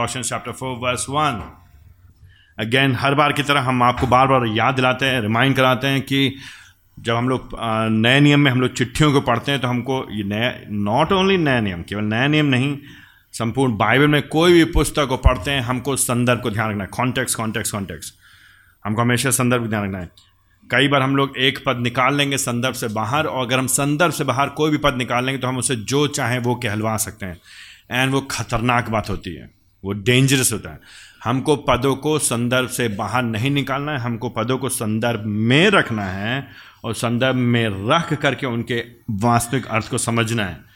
Colossians chapter 4 verse 1 again हर बार की तरह हम आपको बार बार याद दिलाते हैं रिमाइंड कराते हैं कि जब हम लोग नए नियम में हम लोग चिट्ठियों को पढ़ते हैं तो हमको ये नया नॉट ओनली नया नियम, केवल नया नियम नहीं, संपूर्ण बाइबल में कोई भी पुस्तक को पढ़ते हैं, हमको संदर्भ को ध्यान रखना है। कॉन्टेक्स कॉन्टेक्स कॉन्टेक्स हमको हमेशा संदर्भ को ध्यान रखना है। कई बार हम लोग एक पद निकाल लेंगे संदर्भ से बाहर, और अगर हम संदर्भ से बाहर कोई भी पद निकाल लेंगे तो हम उसे जो चाहें वो कहलवा सकते हैं। एंड वो खतरनाक बात होती है। वो डेंजरस होता है। हमको पदों को संदर्भ से बाहर नहीं निकालना है, हमको पदों को संदर्भ में रखना है और संदर्भ में रख करके उनके वास्तविक अर्थ को समझना है।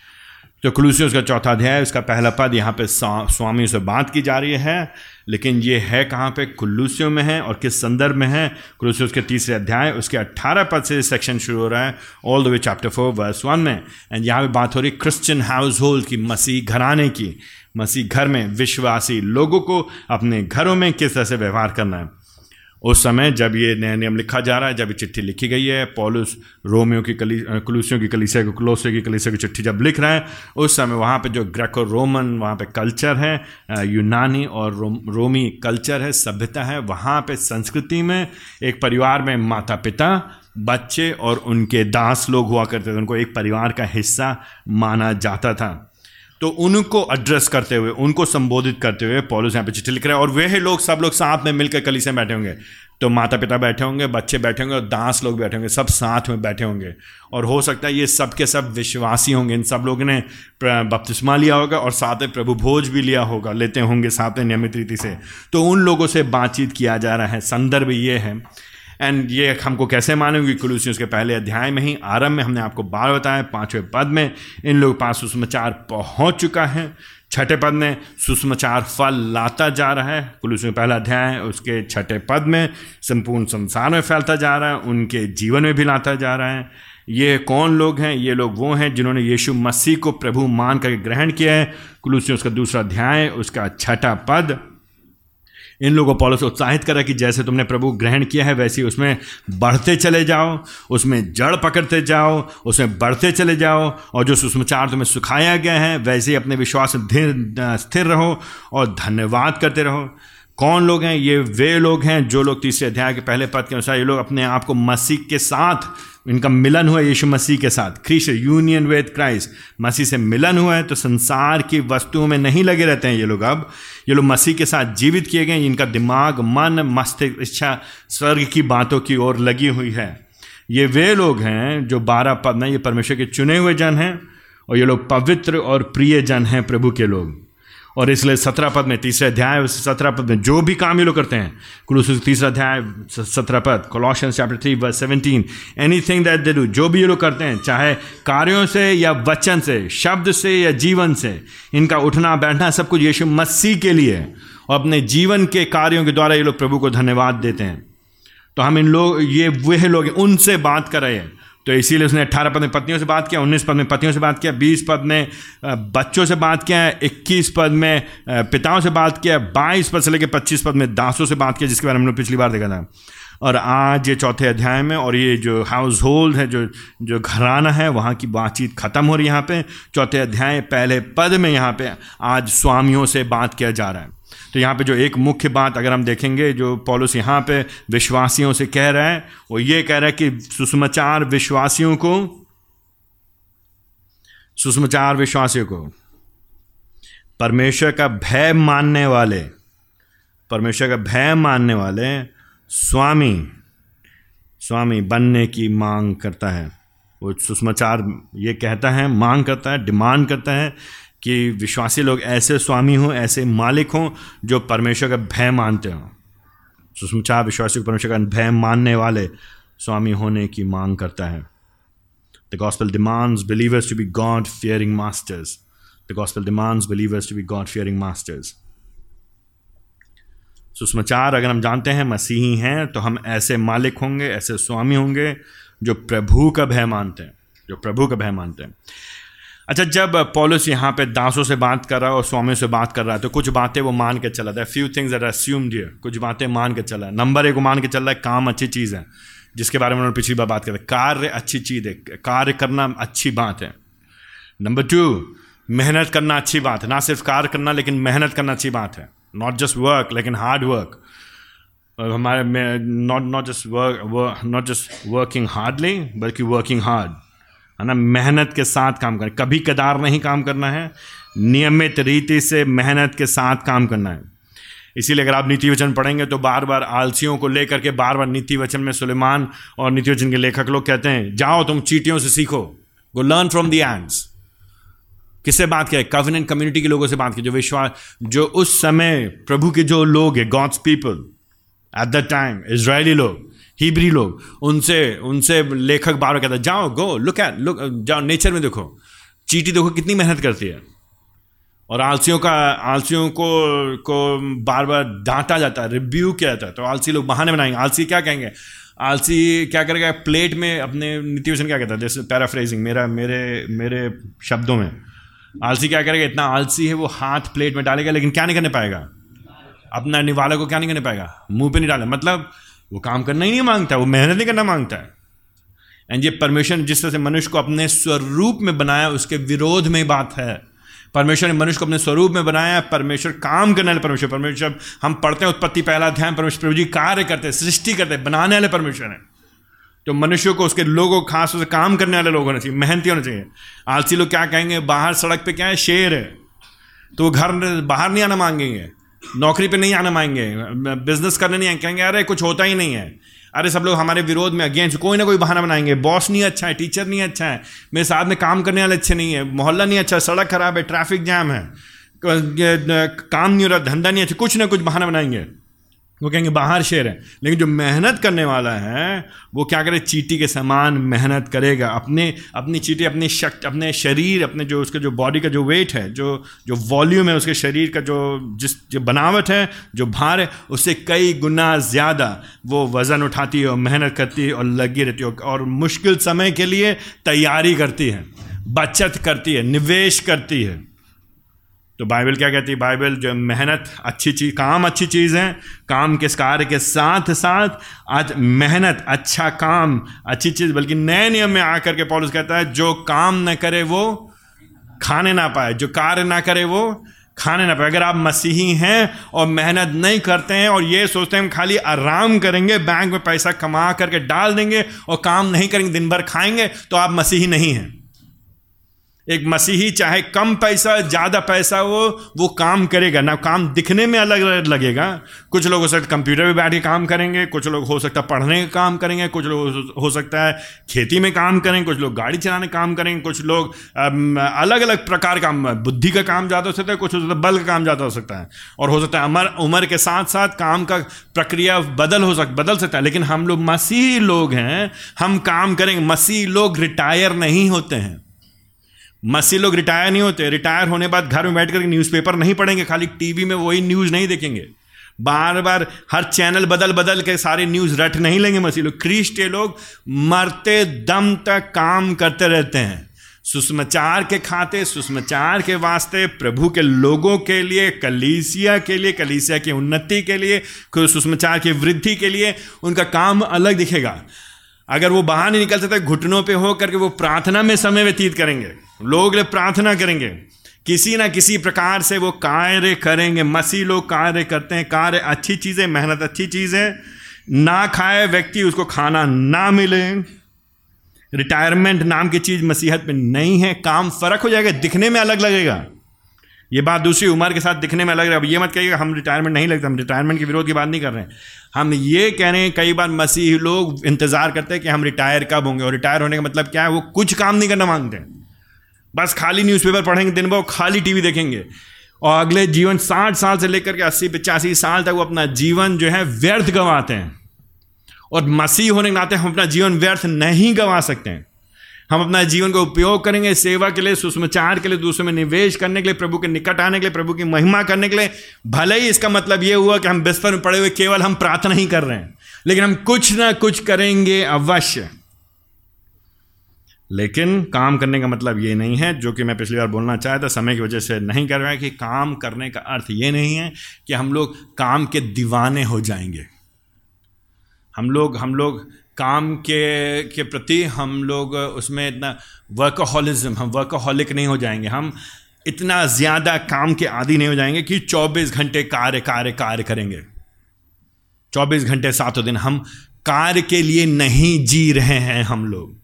तो कुलूसियों का चौथा अध्याय उसका पहला पद यहाँ पे स्वामी से बात की जा रही है, लेकिन ये है कहाँ पे? कुल्लूसियों में है और किस संदर्भ में है? कुलूसियों के तीसरे अध्याय, उसके अट्ठारह पद से सेक्शन शुरू हो रहा है all the way chapter four verse one में। एंड यहाँ पे बात हो रही क्रिश्चियन हाउस होल्ड की, मसीह घराने की। मसीह घर में विश्वासी लोगों को अपने घरों में किस तरह से व्यवहार करना है। उस समय जब ये नया नियम लिखा जा रहा है जब ये चिट्ठी लिखी गई है पॉलुस रोमियो की कली कुलूसियों की कलीसिया को क्लोसियो की कलीसिया की चिट्ठी जब लिख रहा है उस समय वहाँ पे जो ग्रेको रोमन वहाँ पे कल्चर है यूनानी और रो, रोमी कल्चर है सभ्यता है वहाँ पे संस्कृति में एक परिवार में माता पिता बच्चे और उनके दास लोग हुआ करते थे उनको एक परिवार का हिस्सा माना जाता था। तो उनको एड्रेस करते हुए, उनको संबोधित करते हुए पॉलिस यहाँ पे चिट्ठी लिख रहे हैं। और वह लोग, सब लोग साथ में मिलकर कली से बैठे होंगे। तो माता पिता बैठे होंगे, बच्चे बैठे होंगे और दास लोग बैठे होंगे, सब साथ में बैठे होंगे। और हो सकता है ये सब के सब विश्वासी होंगे, इन सब लोगों ने बपतिस्मा लिया होगा और साथ में प्रभु भोज भी लिया होगा, लेते होंगे साथ में नियमित रीति से। तो उन लोगों से बातचीत किया जा रहा है। संदर्भ ये है एंड ये हमको कैसे कुलूसियों के पहले अध्याय में ही आरंभ में हमने आपको बार बताया, पाँचवें पद में इन लोगों पास सुषमाचार पहुँच चुका है। छठे पद में सुषमाचार फल लाता जा रहा है। कुलूसियों का पहला अध्याय, उसके छठे पद में संपूर्ण संसार में फैलता जा रहा है, उनके जीवन में भी लाता जा रहा है। ये कौन लोग हैं? ये लोग वो हैं जिन्होंने यीशु मसीह को प्रभु मान करके ग्रहण किया है। कुलूसियों उसका दूसरा अध्याय, उसका छठा पद इन लोगों पॉलिस उत्साहित करा कि जैसे तुमने प्रभु ग्रहण किया है, वैसे उसमें बढ़ते चले जाओ, उसमें जड़ पकड़ते जाओ, उसमें बढ़ते चले जाओ, और जो सुषमाचार तुम्हें सुखाया गया है, वैसे ही अपने विश्वास स्थिर रहो और धन्यवाद करते रहो। कौन लोग हैं? ये वे लोग हैं जो लोग तीसरे अध्याय के पहले पद के अनुसार ये लोग अपने आप को मसीह के साथ, इनका मिलन हुआ यीशु मसीह के साथ। क्रिश यूनियन विद क्राइस्ट मसीह से मिलन हुआ है तो संसार की वस्तुओं में नहीं लगे रहते हैं ये लोग अब। ये लोग मसीह के साथ जीवित किए गए इनका दिमाग, मन, मस्तिष्क, इच्छा, स्वर्ग की बातों की ओर लगी हुई है। ये वे लोग हैं जो बारह पद में ये परमेश्वर के चुने हुए जन हैं, और ये लोग पवित्र और प्रिय जन हैं प्रभु के लोग। और इसलिए सत्रह पद में तीसरे अध्याय सत्रह पद में जो भी काम ये लोग करते हैं, कुलूस तीसरा अध्याय सत्रह पद Colossians chapter three verse seventeen anything that they do जो भी ये लोग करते हैं, चाहे कार्यों से या वचन से, शब्द से या जीवन से, इनका उठना, बैठना, सब कुछ यीशु मसीह के लिए और अपने जीवन के कार्यों के द्वारा ये लोग प्रभु को धन्यवाद देते हैं। तो हम इन लोग ये वह लोग उनसे बात कर रहे हैं। तो इसीलिए उसने अट्ठारह पद में पत्नियों से बात किया, उन्नीस पद में पतियों से बात किया, बीस पद में बच्चों से बात किया, इक्कीस पद में पिताओं से बात किया, बाईस पद से लेकर पच्चीस पद में दासों से बात किया, जिसके बारे में हमने पिछली बार देखा था। और आज ये चौथे अध्याय में और ये जो हाउस होल्ड है, जो जो घराना है, वहाँ की बातचीत ख़त्म हो रही है यहाँ पे। चौथे अध्याय पहले पद में यहाँ पे आज स्वामियों से बात किया जा रहा है। तो यहाँ पे जो एक मुख्य बात अगर हम देखेंगे, जो पॉलिस यहाँ पे विश्वासियों से कह रहा है, वो ये कह रहा है कि सुषमाचार विश्वासियों को, सुषमाचार विश्वासियों को, परमेश्वर का भय मानने वाले, परमेश्वर का भय मानने वाले स्वामी स्वामी बनने की मांग करता है। वो सुषमाचार ये कहता है, मांग करता है, डिमांड करता है कि विश्वासी लोग ऐसे स्वामी हों, ऐसे मालिक हों जो परमेश्वर का भय मानते हों। सुषमाचार विश्वासी को परमेश्वर का भय मानने वाले स्वामी होने की मांग करता है। The gospel demands believers to be God fearing masters the gospel demands believers to be God fearing masters सुषमाचार, अगर हम जानते हैं मसीही हैं तो हम ऐसे मालिक होंगे, ऐसे स्वामी होंगे, जो प्रभु का भय मानते हैं, जो प्रभु का भय मानते हैं। अच्छा जब पॉलिस यहाँ पे दासों से बात कर रहा है और स्वामियों से बात कर रहा है तो कुछ बातें वो मान के चला। था few things are assumed here कुछ बातें मान के चला। है नंबर एक मान के चल रहा है, काम अच्छी चीज़ है, जिसके बारे में उन्होंने पिछली बार बात करें कार्य अच्छी चीज़ है, कार्य करना अच्छी बात है। नंबर टू मेहनत करना अच्छी बात है। ना सिर्फ़ कार्य करना, लेकिन मेहनत करना अच्छी बात है। नॉट जस्ट वर्क लेकिन हार्ड वर्क हमारे में not not just work not just working hardly बल्कि वर्किंग हार्ड है ना? मेहनत के साथ काम करना कभी कदार नहीं काम करना है। नियमित रीति से मेहनत के साथ काम करना है। इसीलिए अगर आप नीति वचन पढ़ेंगे तो बार बार आलसियों को लेकर के बार बार नीति वचन में सुलेमान और नीति वचन के लेखक लोग कहते हैं, जाओ तुम चीटियों से सीखो। Go learn from the ants किससे बात किया कवनेंट कम्युनिटी के लोगों से बात की जो विश्वास, जो उस समय प्रभु के जो लोग हैं God's people at the time Israeli लोग हिब्री लोग, उनसे उनसे लेखक बार बार कहता जाओ गो लुक एट लुक जाओ नेचर में देखो। चीटी देखो कितनी मेहनत करती है। और आलसियों का, आलसियों को को बार बार डांटा जाता है रिव्यू किया जाता है। तो आलसी लोग बहाने बनाएँगे। आलसी क्या कहेंगे? आलसी क्या करेगा? प्लेट में अपने नीति क्या कहता है? जैसे पैराफ्रेजिंग मेरा, मेरे मेरे शब्दों में। आलसी क्या करेगा? इतना आलसी है, वो हाथ प्लेट में डालेगा, लेकिन क्या नहीं करने पाएगा? अपना निवाला को क्या नहीं करने पाएगा? मुँह पे नहीं डाले मतलब वो काम करना ही नहीं माँगता, वो मेहनत नहीं करना माँगता है। एंड ये परमेश्वर जिस तरह से मनुष्य को अपने स्वरूप में बनाया, उसके विरोध में बात है। परमेश्वर ने मनुष्य को अपने स्वरूप में बनाया, परमेश्वर काम करने वाले परमेश्वर। परमेश्वर, हम पढ़ते हैं उत्पत्ति, पहला ध्यान परमेश्वर प्रभु जी कार्य करते सृष्टि करते बनाने वाले परमेश्वर हैं। तो मनुष्य को उसके लोगों, खास से काम करने वाले लोग होने चाहिए, मेहनती होने चाहिए। आलसी लोग क्या कहेंगे, बाहर सड़क पे क्या है? शेर है। तो वो घर बाहर नहीं आना मांगेंगे। नौकरी पे नहीं आना मांगेंगे। बिज़नेस करने नहीं कहेंगे, अरे, कुछ होता ही नहीं है। अरे, सब लोग हमारे विरोध में अगेंस्ट कोई ना कोई बहाना बनाएँगे। बॉस नहीं अच्छा है, टीचर नहीं अच्छा है, मेरे साथ में काम करने वाले अच्छे नहीं है, मोहल्ला नहीं अच्छा सड़क खराब है ट्रैफ़िक जाम है काम नहीं हो रहा, धंधा नहीं अच्छा कुछ ना कुछ बहाना बनाएँगे। वो कहेंगे, बाहर शेर है। लेकिन जो मेहनत करने वाला है, वो क्या करे? चीटी के समान मेहनत करेगा। अपने, अपनी चीटी, अपनी शक्ति अपने शरीर, अपने जो उसके जो बॉडी का जो वेट है, जो जो वॉल्यूम है उसके शरीर का जो, जिस, जो बनावट है, जो भार है, उससे कई गुना ज़्यादा वो वज़न उठाती है और मेहनत करती है और लगी रहती है और मुश्किल समय के लिए तैयारी करती है, बचत करती है, निवेश करती है। तो बाइबल क्या कहती है? बाइबल जो मेहनत, अच्छी चीज़ काम अच्छी चीज़ है। काम के कार्य के साथ साथ आज मेहनत अच्छा काम, अच्छी चीज़, बल्कि नए नियम में आकर के पॉलिस कहता है, जो काम न करे वो खाने ना पाए, जो कार्य ना करे वो खाने ना पाए। अगर आप मसीही हैं और मेहनत नहीं करते हैं और ये सोचते हैं, हम खाली आराम करेंगे, बैंक में पैसा कमा करके डाल देंगे और काम नहीं करेंगे, दिन भर खाएँगे तो आप मसीही नहीं हैं। एक मसीही, चाहे कम पैसा, ज़्यादा पैसा हो, वो काम करेगा। ना, काम दिखने में अलग अलग लगेगा। कुछ लोग हो सकता है कंप्यूटर पे बैठ के काम करेंगे, कुछ लोग हो सकता है पढ़ने का काम करेंगे, कुछ लोग हो सकता है खेती में काम करेंगे, कुछ लोग गाड़ी चलाने काम करेंगे, कुछ लोग अलग अलग प्रकार का बुद्धि का काम ज़्यादा हो सकता है, कुछ हो सकता है बल का काम ज़्यादा हो सकता है। और हो सकता है अमर, उम्र के साथ साथ काम का प्रक्रिया बदल हो सक, बदल सकता है। लेकिन हम लोग मसीही लोग हैं, हम काम करेंगे। मसीह लोग रिटायर नहीं होते हैं। मसी लोग रिटायर नहीं होते रिटायर होने बाद घर में बैठ कर न्यूज़पेपर नहीं पढ़ेंगे, खाली टीवी में वही न्यूज़ नहीं देखेंगे। बार बार हर चैनल बदल बदल के सारे न्यूज़ रट नहीं लेंगे मसी लोग। क्रिस्ट लोग मरते दम तक काम करते रहते हैं। सुषमाचार के खाते, सुषमाचार के वास्ते, प्रभु के लोगों के लिए, कलीसिया के लिए, कलीसिया की उन्नति के लिए सुषमाचार की वृद्धि के लिए उनका काम अलग दिखेगा। अगर वो बाहर नहीं निकल सकते, घुटनों पे हो करके वो प्रार्थना में समय व्यतीत करेंगे। लोग प्रार्थना करेंगे। किसी ना किसी प्रकार से वो कार्य करेंगे। मसीह लोग कार्य करते हैं। कार्य अच्छी चीज़ें, मेहनत अच्छी चीज़। ना खाए व्यक्ति उसको खाना ना मिले। रिटायरमेंट नाम की चीज़ मसीहत में नहीं है। काम फ़र्क हो जाएगा, दिखने में अलग लगेगा। ये बात दूसरी उम्र के साथ दिखने में अलग है। अब ये मत कहिएगा, हम रिटायरमेंट नहीं लगते, हम रिटायरमेंट के विरोध की बात नहीं कर रहे हैं। हम ये कह रहे हैं, कई बार मसीह लोग इंतज़ार करते हैं कि हम रिटायर कब होंगे। और रिटायर होने का मतलब क्या है? वो कुछ काम नहीं करना मांगते। हैं बस खाली न्यूज़पेपर पढ़ेंगे दिन भर खाली टीवी देखेंगे। और अगले जीवन साठ साल से लेकर के अस्सी, पचासी साल तक वो अपना जीवन जो है व्यर्थ गंवाते हैं। और मसीह होने के नाते हम अपना जीवन व्यर्थ नहीं गंवा सकते हैं। हम अपना जीवन का उपयोग करेंगे सेवा के लिए सुषमाचार के लिए, दूसरों में निवेश करने के लिए, प्रभु के निकट आने के लिए, प्रभु की महिमा करने के लिए। भले ही इसका मतलब ये हुआ कि हम बिस्तर में पड़े हुए केवल हम प्रार्थना ही कर रहे हैं, लेकिन हम कुछ ना कुछ करेंगे अवश्य। लेकिन काम करने का मतलब ये नहीं है, जो कि मैं पिछली बार बोलना चाहा था, समय की वजह से नहीं कर रहा है कि काम करने का अर्थ ये नहीं है कि हम लोग काम के दीवाने हो जाएँगे। हम लोग हम लोग काम के के प्रति हम लोग उसमें इतना वर्कहॉलिज्म हम वर्कहॉलिक नहीं हो जाएँगे। हम इतना ज़्यादा काम के आदि नहीं हो जाएँगे कि 24 घंटे कार्य कार्य कार्य करेंगे। 24 घंटे सातों दिन हम कार्य के लिए नहीं जी रहे हैं हम लोग।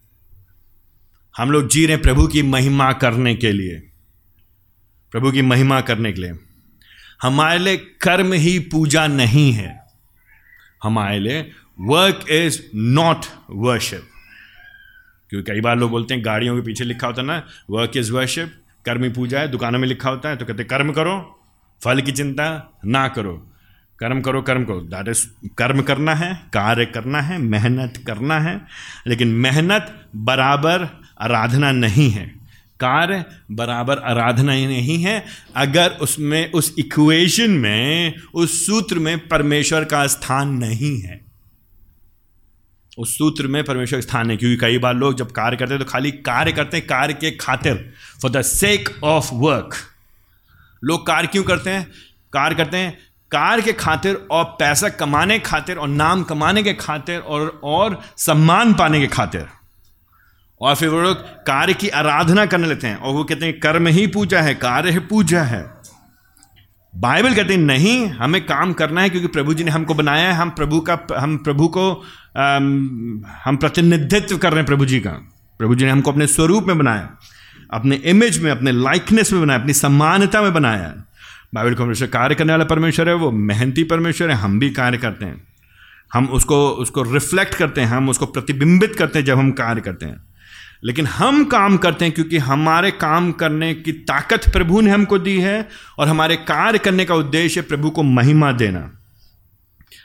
हम लोग जी रहे प्रभु की महिमा करने के लिए। प्रभु की महिमा करने के लिए। हमारे लिए कर्म ही पूजा नहीं है। हमारे लिए वर्क इज़ नॉट वर्शिप क्योंकि कई बार लोग बोलते हैं, गाड़ियों के पीछे लिखा होता है ना वर्क इज़ वर्शिप कर्म ही पूजा है, दुकानों में लिखा होता है तो कहते कर्म करो, फल की चिंता ना करो। कर्म करो कर्म करो। दैट इज़ कर्म करना है, कार्य करना है, मेहनत करना है। लेकिन मेहनत बराबर आराधना नहीं है। कार्य बराबर आराधना ही नहीं है। अगर उसमें, उस इक्वेशन में, उस सूत्र में परमेश्वर का स्थान नहीं है। उस सूत्र में परमेश्वर का स्थान है क्योंकि कई बार लोग जब कार्य करते हैं तो खाली कार्य करते हैं, कार्य के खातिर। For the sake of work लोग कार्य क्यों करते हैं? कार्य करते हैं कार्य के खातिर और पैसा कमाने खातिर और नाम कमाने के खातिर और और सम्मान पाने के खातिर। और फिर वो लोग कार्य की आराधना करने लेते हैं। और वो कहते हैं, कर्म ही पूजा है, कार्य ही पूजा है। बाइबल कहते हैं, नहीं, हमें काम करना है क्योंकि प्रभु जी ने हमको बनाया है, हम प्रभु का, हम प्रभु को हम प्रतिनिधित्व कर रहे हैं प्रभु जी का। प्रभु जी ने हमको अपने स्वरूप में बनाया, अपने इमेज में, अपने लाइकनेस में बनाया, अपनी सम्मानता में बनाया बाइबल को परमेश्वर कार्य करने वाला परमेश्वर है, वो मेहनती परमेश्वर है, हम भी कार्य करते हैं। हम उसको उसको रिफ्लेक्ट करते हैं, हम उसको प्रतिबिंबित करते हैं जब हम कार्य करते हैं। लेकिन हम काम करते हैं क्योंकि हमारे काम करने की ताकत प्रभु ने हमको दी है और हमारे कार्य करने का उद्देश्य प्रभु को महिमा देना।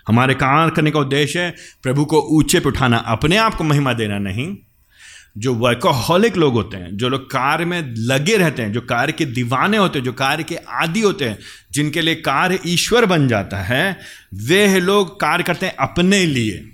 हमारे कार्य करने का उद्देश्य है प्रभु को ऊँचे पर उठाना, अपने आप को महिमा देना नहीं। जो वर्कोहलिक लोग होते हैं, जो लोग कार्य में लगे रहते हैं, जो कार्य के दीवाने होते हैं, जो कार्य के आदि होते हैं, जिनके लिए कार्य ईश्वर बन जाता है, वे लोग कार्य करते हैं अपने लिए,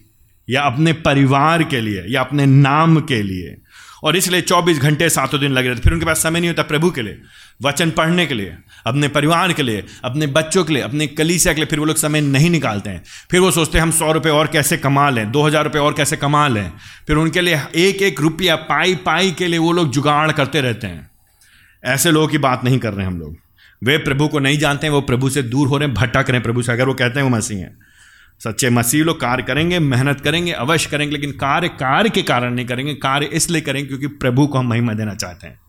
या अपने परिवार के लिए, या अपने नाम के लिए। और इसलिए 24 घंटे सातों दिन लगे रहते। फिर उनके पास समय नहीं होता प्रभु के लिए, वचन पढ़ने के लिए, अपने परिवार के लिए, अपने बच्चों के लिए, अपने कलीसिया के लिए, फिर वो लोग समय नहीं निकालते हैं। फिर वो सोचते हैं, हम सौ रुपये और कैसे कमा लें, दो हज़ार रुपये और कैसे कमा लें। फिर उनके लिए एक एक रुपया पाई पाई के लिए वो लोग जुगाड़ करते रहते हैं। ऐसे लोगों की बात नहीं कर रहे हम लोग। वे प्रभु को नहीं जानते हैं, वो प्रभु से दूर हो रहे हैं, भटक रहे हैं प्रभु से, अगर वो कहते हैं वो मसीह हैं। सच्चे मसीह लोग कार्य करेंगे, मेहनत करेंगे, अवश्य करेंगे, लेकिन कार्य कार्य के कारण नहीं करेंगे, कार्य इसलिए करेंगे क्योंकि प्रभु को हम महिमा देना चाहते हैं।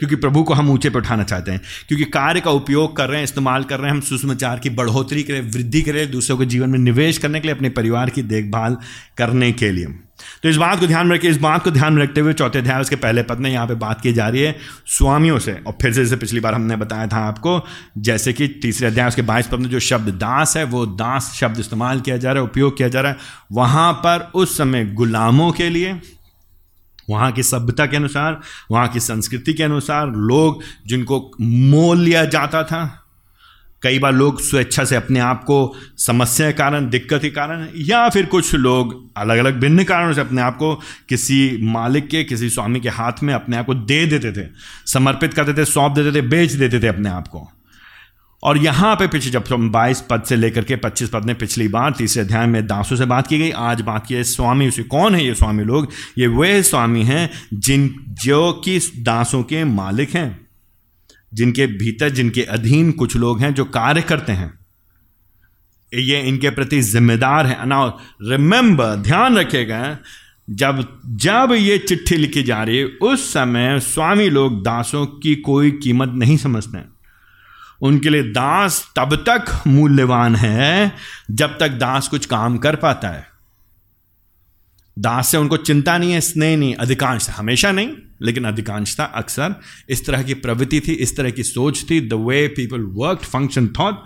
क्योंकि प्रभु को हम ऊँचे पर उठाना चाहते हैं। क्योंकि कार्य का उपयोग कर रहे हैं, इस्तेमाल कर रहे हैं, हम सुषमाचार की बढ़ोतरी के लिए, वृद्धि के लिए, दूसरों के जीवन में निवेश करने के लिए, अपने परिवार की देखभाल करने के लिए। तो इस बात को ध्यान में रखिए, इस बात को ध्यान में रखते हुए चौथे अध्याय, उसके पहले पद में यहाँ पे बात की जा रही है स्वामियों से। और फिर से जैसे पिछली बार हमने बताया था आपको, जैसे कि तीसरे अध्याय, उसके बाईस पद में जो शब्द दास है, वो दास शब्द इस्तेमाल किया जा रहा है, उपयोग किया जा रहा है, वहाँ पर उस समय गुलामों के लिए वहाँ की सभ्यता के अनुसार, वहाँ की संस्कृति के अनुसार लोग जिनको मोल लिया जाता था, कई बार लोग स्वेच्छा से अपने आप को समस्या के कारण, दिक्कत के कारण, या फिर कुछ लोग अलग अलग भिन्न कारणों से अपने आप को किसी मालिक के, किसी स्वामी के हाथ में अपने आप को दे देते थे, समर्पित करते थे, सौंप देते थे, बेच देते थे अपने आप को। और यहाँ पे पिछले, जब हम बाईस पद से लेकर के पच्चीस पद में पिछली बार तीसरे अध्याय में दासों से बात की गई, आज बात की है स्वामी, उसे कौन है ये स्वामी लोग? ये वे स्वामी हैं जिन, जो कि दासों के मालिक हैं, जिनके भीतर, जिनके अधीन कुछ लोग हैं जो कार्य करते हैं। ये इनके प्रति जिम्मेदार है। नाउ रिमेंबर ध्यान रखेगा, जब जब ये चिट्ठी लिखी जा रही है, उस समय स्वामी लोग दासों की कोई कीमत नहीं समझते हैं। उनके लिए दास तब तक मूल्यवान है जब तक दास कुछ काम कर पाता है। दास से उनको चिंता नहीं है, स्नेह नहीं, अधिकांश, हमेशा नहीं, लेकिन अधिकांशता अक्सर इस तरह की प्रवृत्ति थी, इस तरह की सोच थी the way people work function thought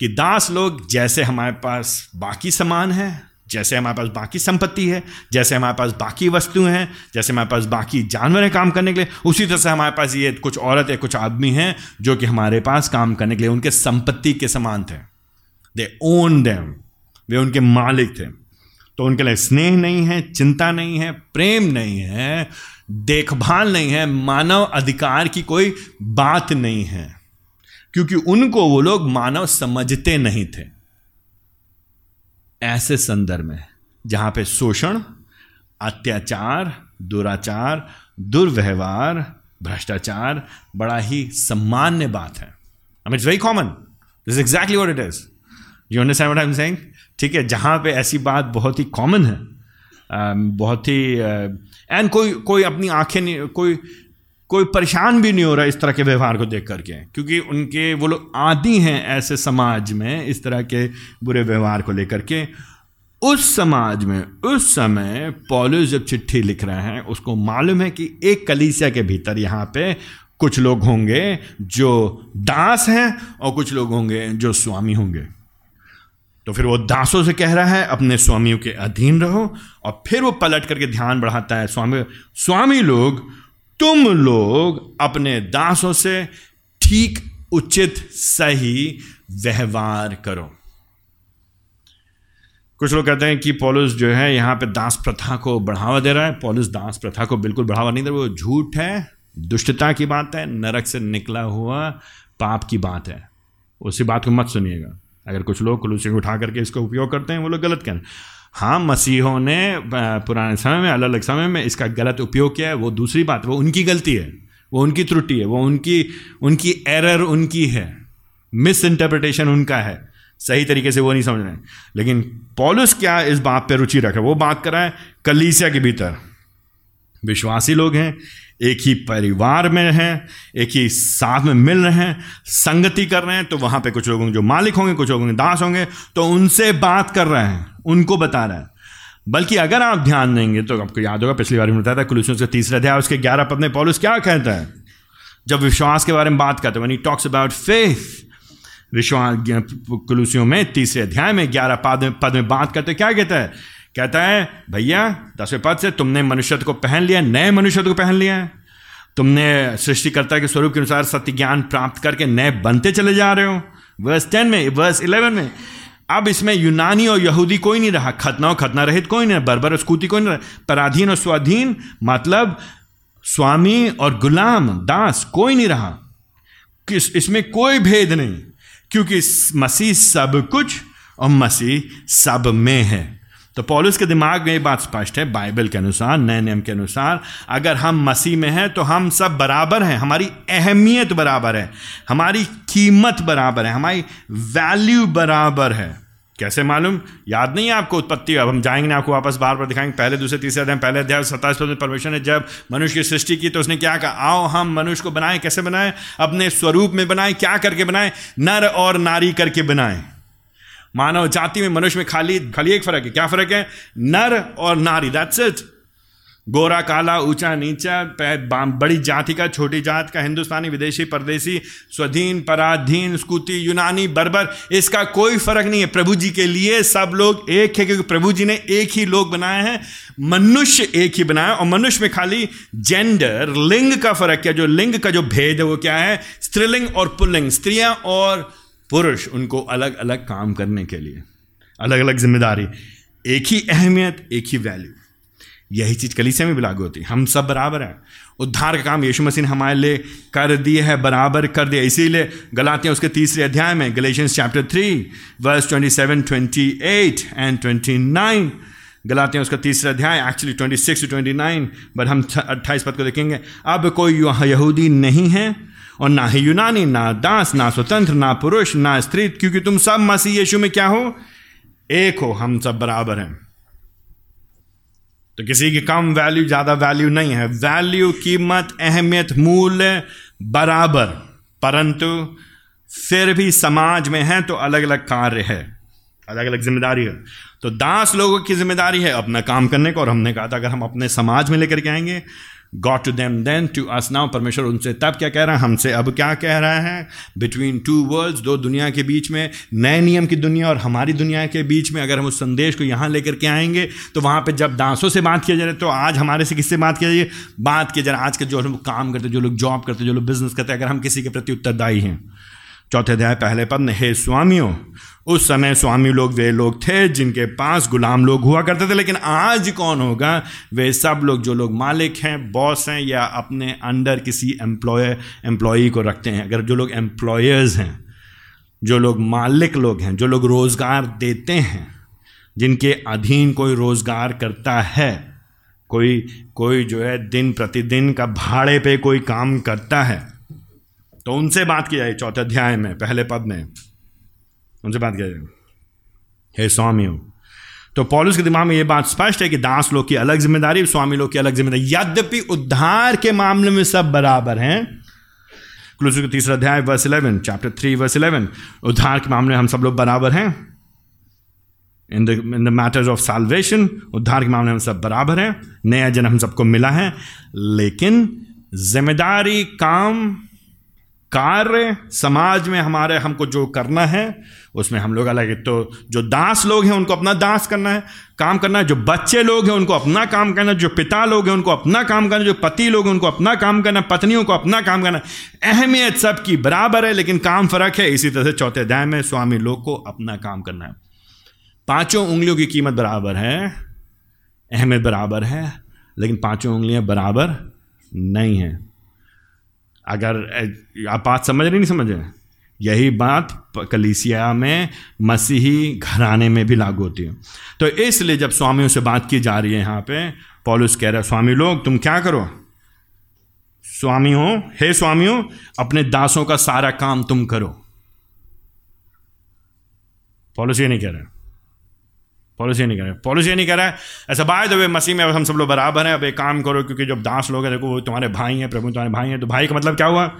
कि दास लोग जैसे हमारे पास बाकी सामान है जैसे हमारे पास बाकी संपत्ति है, जैसे हमारे पास बाकी वस्तुएँ हैं, जैसे हमारे पास बाकी जानवर हैं काम करने के लिए, उसी तरह से हमारे पास ये कुछ औरत या कुछ आदमी हैं जो कि हमारे पास काम करने के लिए उनके संपत्ति के समान थे। दे ओन देम वे उनके मालिक थे। तो उनके लिए स्नेह नहीं है, चिंता नहीं है, प्रेम नहीं है, देखभाल नहीं है, मानव अधिकार की कोई बात नहीं है। क्योंकि उनको वो लोग मानव समझते नहीं थे। ऐसे संदर्भ में, जहाँ पे शोषण, अत्याचार, दुराचार, दुर्व्यवहार, भ्रष्टाचार, बड़ा ही सामान्य बात है। It's very common this exactly what it is you understand I am saying ठीक है, जहाँ पे ऐसी बात बहुत ही कॉमन है। बहुत ही एंड कोई कोई अपनी आँखें नहीं, कोई कोई परेशान भी नहीं हो रहा इस तरह के व्यवहार को देख करके, क्योंकि उनके वो लोग आदि हैं ऐसे समाज में, इस तरह के बुरे व्यवहार को लेकर के। उस समाज में, उस समय पॉलिस जब चिट्ठी लिख रहे हैं, उसको मालूम है कि एक कलीसिया के भीतर यहाँ पे कुछ लोग होंगे जो दास हैं और कुछ लोग होंगे जो स्वामी होंगे। तो फिर वो दासों से कह रहा है, अपने स्वामियों के अधीन रहो और फिर वो पलट करके ध्यान बढ़ाता है। स्वामी स्वामी लोग तुम लोग अपने दासों से ठीक, उचित, सही व्यवहार करो। कुछ लोग कहते हैं कि पॉलिस जो है, यहाँ पे दास प्रथा को बढ़ावा दे रहा है। पॉलिस दास प्रथा को बिल्कुल बढ़ावा नहीं दे रहा, वो झूठ है। दुष्टता की बात है, नरक से निकला हुआ पाप की बात है। उसी बात को मत सुनिएगा। अगर कुछ लोग कुलूसी उठा करके इसका उपयोग करते हैं, वो लोग गलत कह रहे हाँ। मसीहों ने पुराने समय में अलग अलग समय में इसका गलत उपयोग किया है, वो दूसरी बात, वो उनकी गलती है, वो उनकी त्रुटि है, वो उनकी उनकी एरर उनकी है मिस इंटरप्रिटेशन उनका है, सही तरीके से वो नहीं समझ रहे लेकिन पॉलिस क्या इस बात पे रुचि रखे वो बात कर रहा है कलीसिया के भीतर। विश्वासी लोग हैं, एक ही परिवार में हैं, एक ही साथ में मिल रहे हैं, संगति कर रहे हैं तो वहाँ पे कुछ लोगों जो मालिक होंगे, कुछ लोगों दास होंगे तो उनसे बात कर रहे हैं। उनको बता रहा है। बल्कि अगर आप ध्यान देंगे तो आपको याद होगा, पिछली बार में बताया था, कुलूसियों के तीसरे अध्याय, उसके ग्यारह पद में पॉलिस क्या कहता है? जब विश्वास के बारे में बात करते हैं टॉक्स अबाउट फेथ विश्वास, कुलूसियों में तीसरे अध्याय में ग्यारह पद में पद में बात करते क्या कहता है? कहता है, भैया, दसवें पद से तुमने मनुष्य को पहन लिया नए मनुष्य को पहन लिया है। तुमने सृष्टिकर्ता के स्वरूप के अनुसार सत्य ज्ञान प्राप्त करके नए बनते चले जा रहे हो। वर्स टेन में वर्स इलेवन में अब इसमें यूनानी और यहूदी कोई नहीं रहा। खतना और खतना रहित कोई नहीं, बरबर और स्कूती कोई नहीं रहा। पराधीन और स्वाधीन मतलब स्वामी और गुलाम, दास कोई नहीं रहा। किस, इसमें कोई भेद नहीं, क्योंकि मसीह सब कुछ और मसीह सब में है। तो पॉलिस के दिमाग में ये बात स्पष्ट है, बाइबल के अनुसार, नए नियम के अनुसार, अगर हम मसीह में हैं तो हम सब बराबर हैं, हमारी अहमियत बराबर है, हमारी कीमत बराबर है, हमारी वैल्यू बराबर है। कैसे मालूम? याद नहीं है आपको उत्पत्ति? अब हम जाएँगे ना आपको वापस बार बार दिखाएँगे, पहले दूसरे तीसरे अध्याय, पहले अध्याय सत्ताईस पद परमेश्वर ने जब मनुष्य की सृष्टि की तो उसने क्या कहा? आओ हम मनुष्य को बनाएँ, कैसे बनाए? अपने स्वरूप में बनाएँ, क्या करके बनाए? नर और नारी करके बनाए। मानव जाति में मनुष्य में खाली खाली एक फ़र्क है। क्या फ़र्क है? नर और नारी दैट्स इट गोरा, काला, ऊँचा, नीचा बड़ी जाति का, छोटी जात का, हिंदुस्तानी, विदेशी, परदेशी, स्वधीन, पराधीन, स्कूती, यूनानी, बर्बर, इसका कोई फ़र्क नहीं है। प्रभु जी के लिए सब लोग एक है, क्योंकि प्रभु जी ने एक ही लोग बनाए हैं, मनुष्य एक ही बनाया, और मनुष्य में खाली जेंडर लिंग का फ़र्क क्या जो लिंग का जो भेद है, वो क्या है? स्त्रीलिंग और पुल्लिंग, स्त्रियाँ और पुरुष उनको अलग अलग काम करने के लिए, अलग अलग ज़िम्मेदारी, एक ही अहमियत, एक ही वैल्यू यही चीज़ कलीसिया में भी लागू होती है। हम सब बराबर हैं। उद्धार का काम यीशु मसीह हमारे लिए कर दिए है, बराबर कर दिया इसीलिए गलाते हैं उसके तीसरे अध्याय में Galatians chapter three verse twenty seven twenty eight and twenty nine हैं उसका तीसरा अध्याय actually twenty six twenty nine but हम अट्ठाईस पद को देखेंगे। अब कोई यहूदी नहीं है और ना ही यूनानी, ना दास, ना स्वतंत्र, ना पुरुष, ना स्त्री, क्योंकि तुम सब मसीह यीशु में क्या हो? एक हो, हम सब बराबर हैं। तो किसी की कम वैल्यू ज़्यादा वैल्यू नहीं है। वैल्यू कीमत, अहमियत, मूल्य, बराबर। परंतु फिर भी समाज में है तो अलग अलग कार्य है। अलग अलग ज़िम्मेदारी है। तो दास लोगों की ज़िम्मेदारी है अपना काम करने को, और हमने कहा था, अगर हम अपने समाज में लेकर के आएँगे God to them then to us now परमेश्वर उनसे, तब क्या कह रहा है? हमसे अब क्या कह रहा है? बिटवीन टू वर्ल्ड्स दो दुनिया के बीच में, नए नियम की दुनिया और हमारी दुनिया के बीच में, अगर हम उस संदेश को यहाँ लेकर के आएँगे तो वहाँ पे जब दासों से बात किया जाए तो आज हमारे से किससे बात किया जाए? बात किया जाए, आज के जो लोग काम करते, जो लोग जॉब करते, जो लोग बिज़नेस करते, अगर हम किसी के प्रति उत्तरदायी हैं। चौथे अध्याय, पहले पद, हे स्वामियों उस समय स्वामी लोग, वे लोग थे जिनके पास गुलाम लोग हुआ करते थे, लेकिन आज कौन होगा? वे सब लोग, जो लोग मालिक हैं, बॉस हैं, या अपने अंडर किसी एम्प्लॉय एम्प्लॉई को रखते हैं। अगर जो लोग एम्प्लॉयर्स हैं, जो लोग मालिक लोग हैं, जो लोग रोज़गार देते हैं, जिनके अधीन कोई रोज़गार करता है, कोई कोई जो है दिन प्रतिदिन का भाड़े पे कोई काम करता है तो उनसे बात की जाए, चौथे अध्याय में, पहले पद में। उनसे बात जाए हे स्वामियों तो पॉलिस के दिमाग में यह बात स्पष्ट है कि दास लोग की अलग ज़िम्मेदारी, स्वामी लोग की अलग ज़िम्मेदारी। यद्यपि उद्धार के मामले में सब बराबर हैं। क्लूस का तीसरा अध्याय verse eleven chapter three verse eleven उद्धार के मामले में हम सब लोग बराबर हैं। In the in the matters of salvation उद्धार के मामले में हम सब बराबर हैं। नया जन्म हम सबको मिला है। लेकिन ज़िम्मेदारी, काम कार्य समाज में हमारे हमको जो करना है, उसमें हम लोग अलग तो जो दास लोग हैं, उनको अपना दास करना है, काम करना है। जो बच्चे लोग हैं, उनको अपना काम करना है। जो पिता लोग हैं, उनको अपना काम करना है। जो पति लोग हैं, उनको अपना काम करना है। पत्नियों को अपना काम करना है। अहमियत सबकी बराबर है, लेकिन काम फ़र्क है। इसी तरह से चौथे अध्याय में स्वामी लोग को अपना काम करना है। पाँचों उंगलियों की कीमत बराबर है, अहमियत बराबर है, लेकिन पाँचों उंगलियाँ बराबर नहीं हैं। अगर आप बात समझ रहे नहीं समझ रहे यही बात कलीसिया में मसीही घराने में भी लागू होती है। तो इसलिए जब स्वामियों से बात की जा रही है यहाँ पे, पॉलिस कह रहा है, स्वामी लोग, तुम क्या करो? स्वामी हो हे स्वामियों, अपने दासों का सारा काम तुम करो। पॉलिस ये नहीं कह रहा पॉलिस नहीं कह रहा पॉलिस नहीं कह रहा ऐसा बाय दो मसीह में अब हम सब लोग बराबर हैं। अब एक काम करो क्योंकि जब दास लोग हैं देखो वो तुम्हारे भाई हैं प्रभु तुम्हारे भाई हैं तो भाई का मतलब क्या हुआ?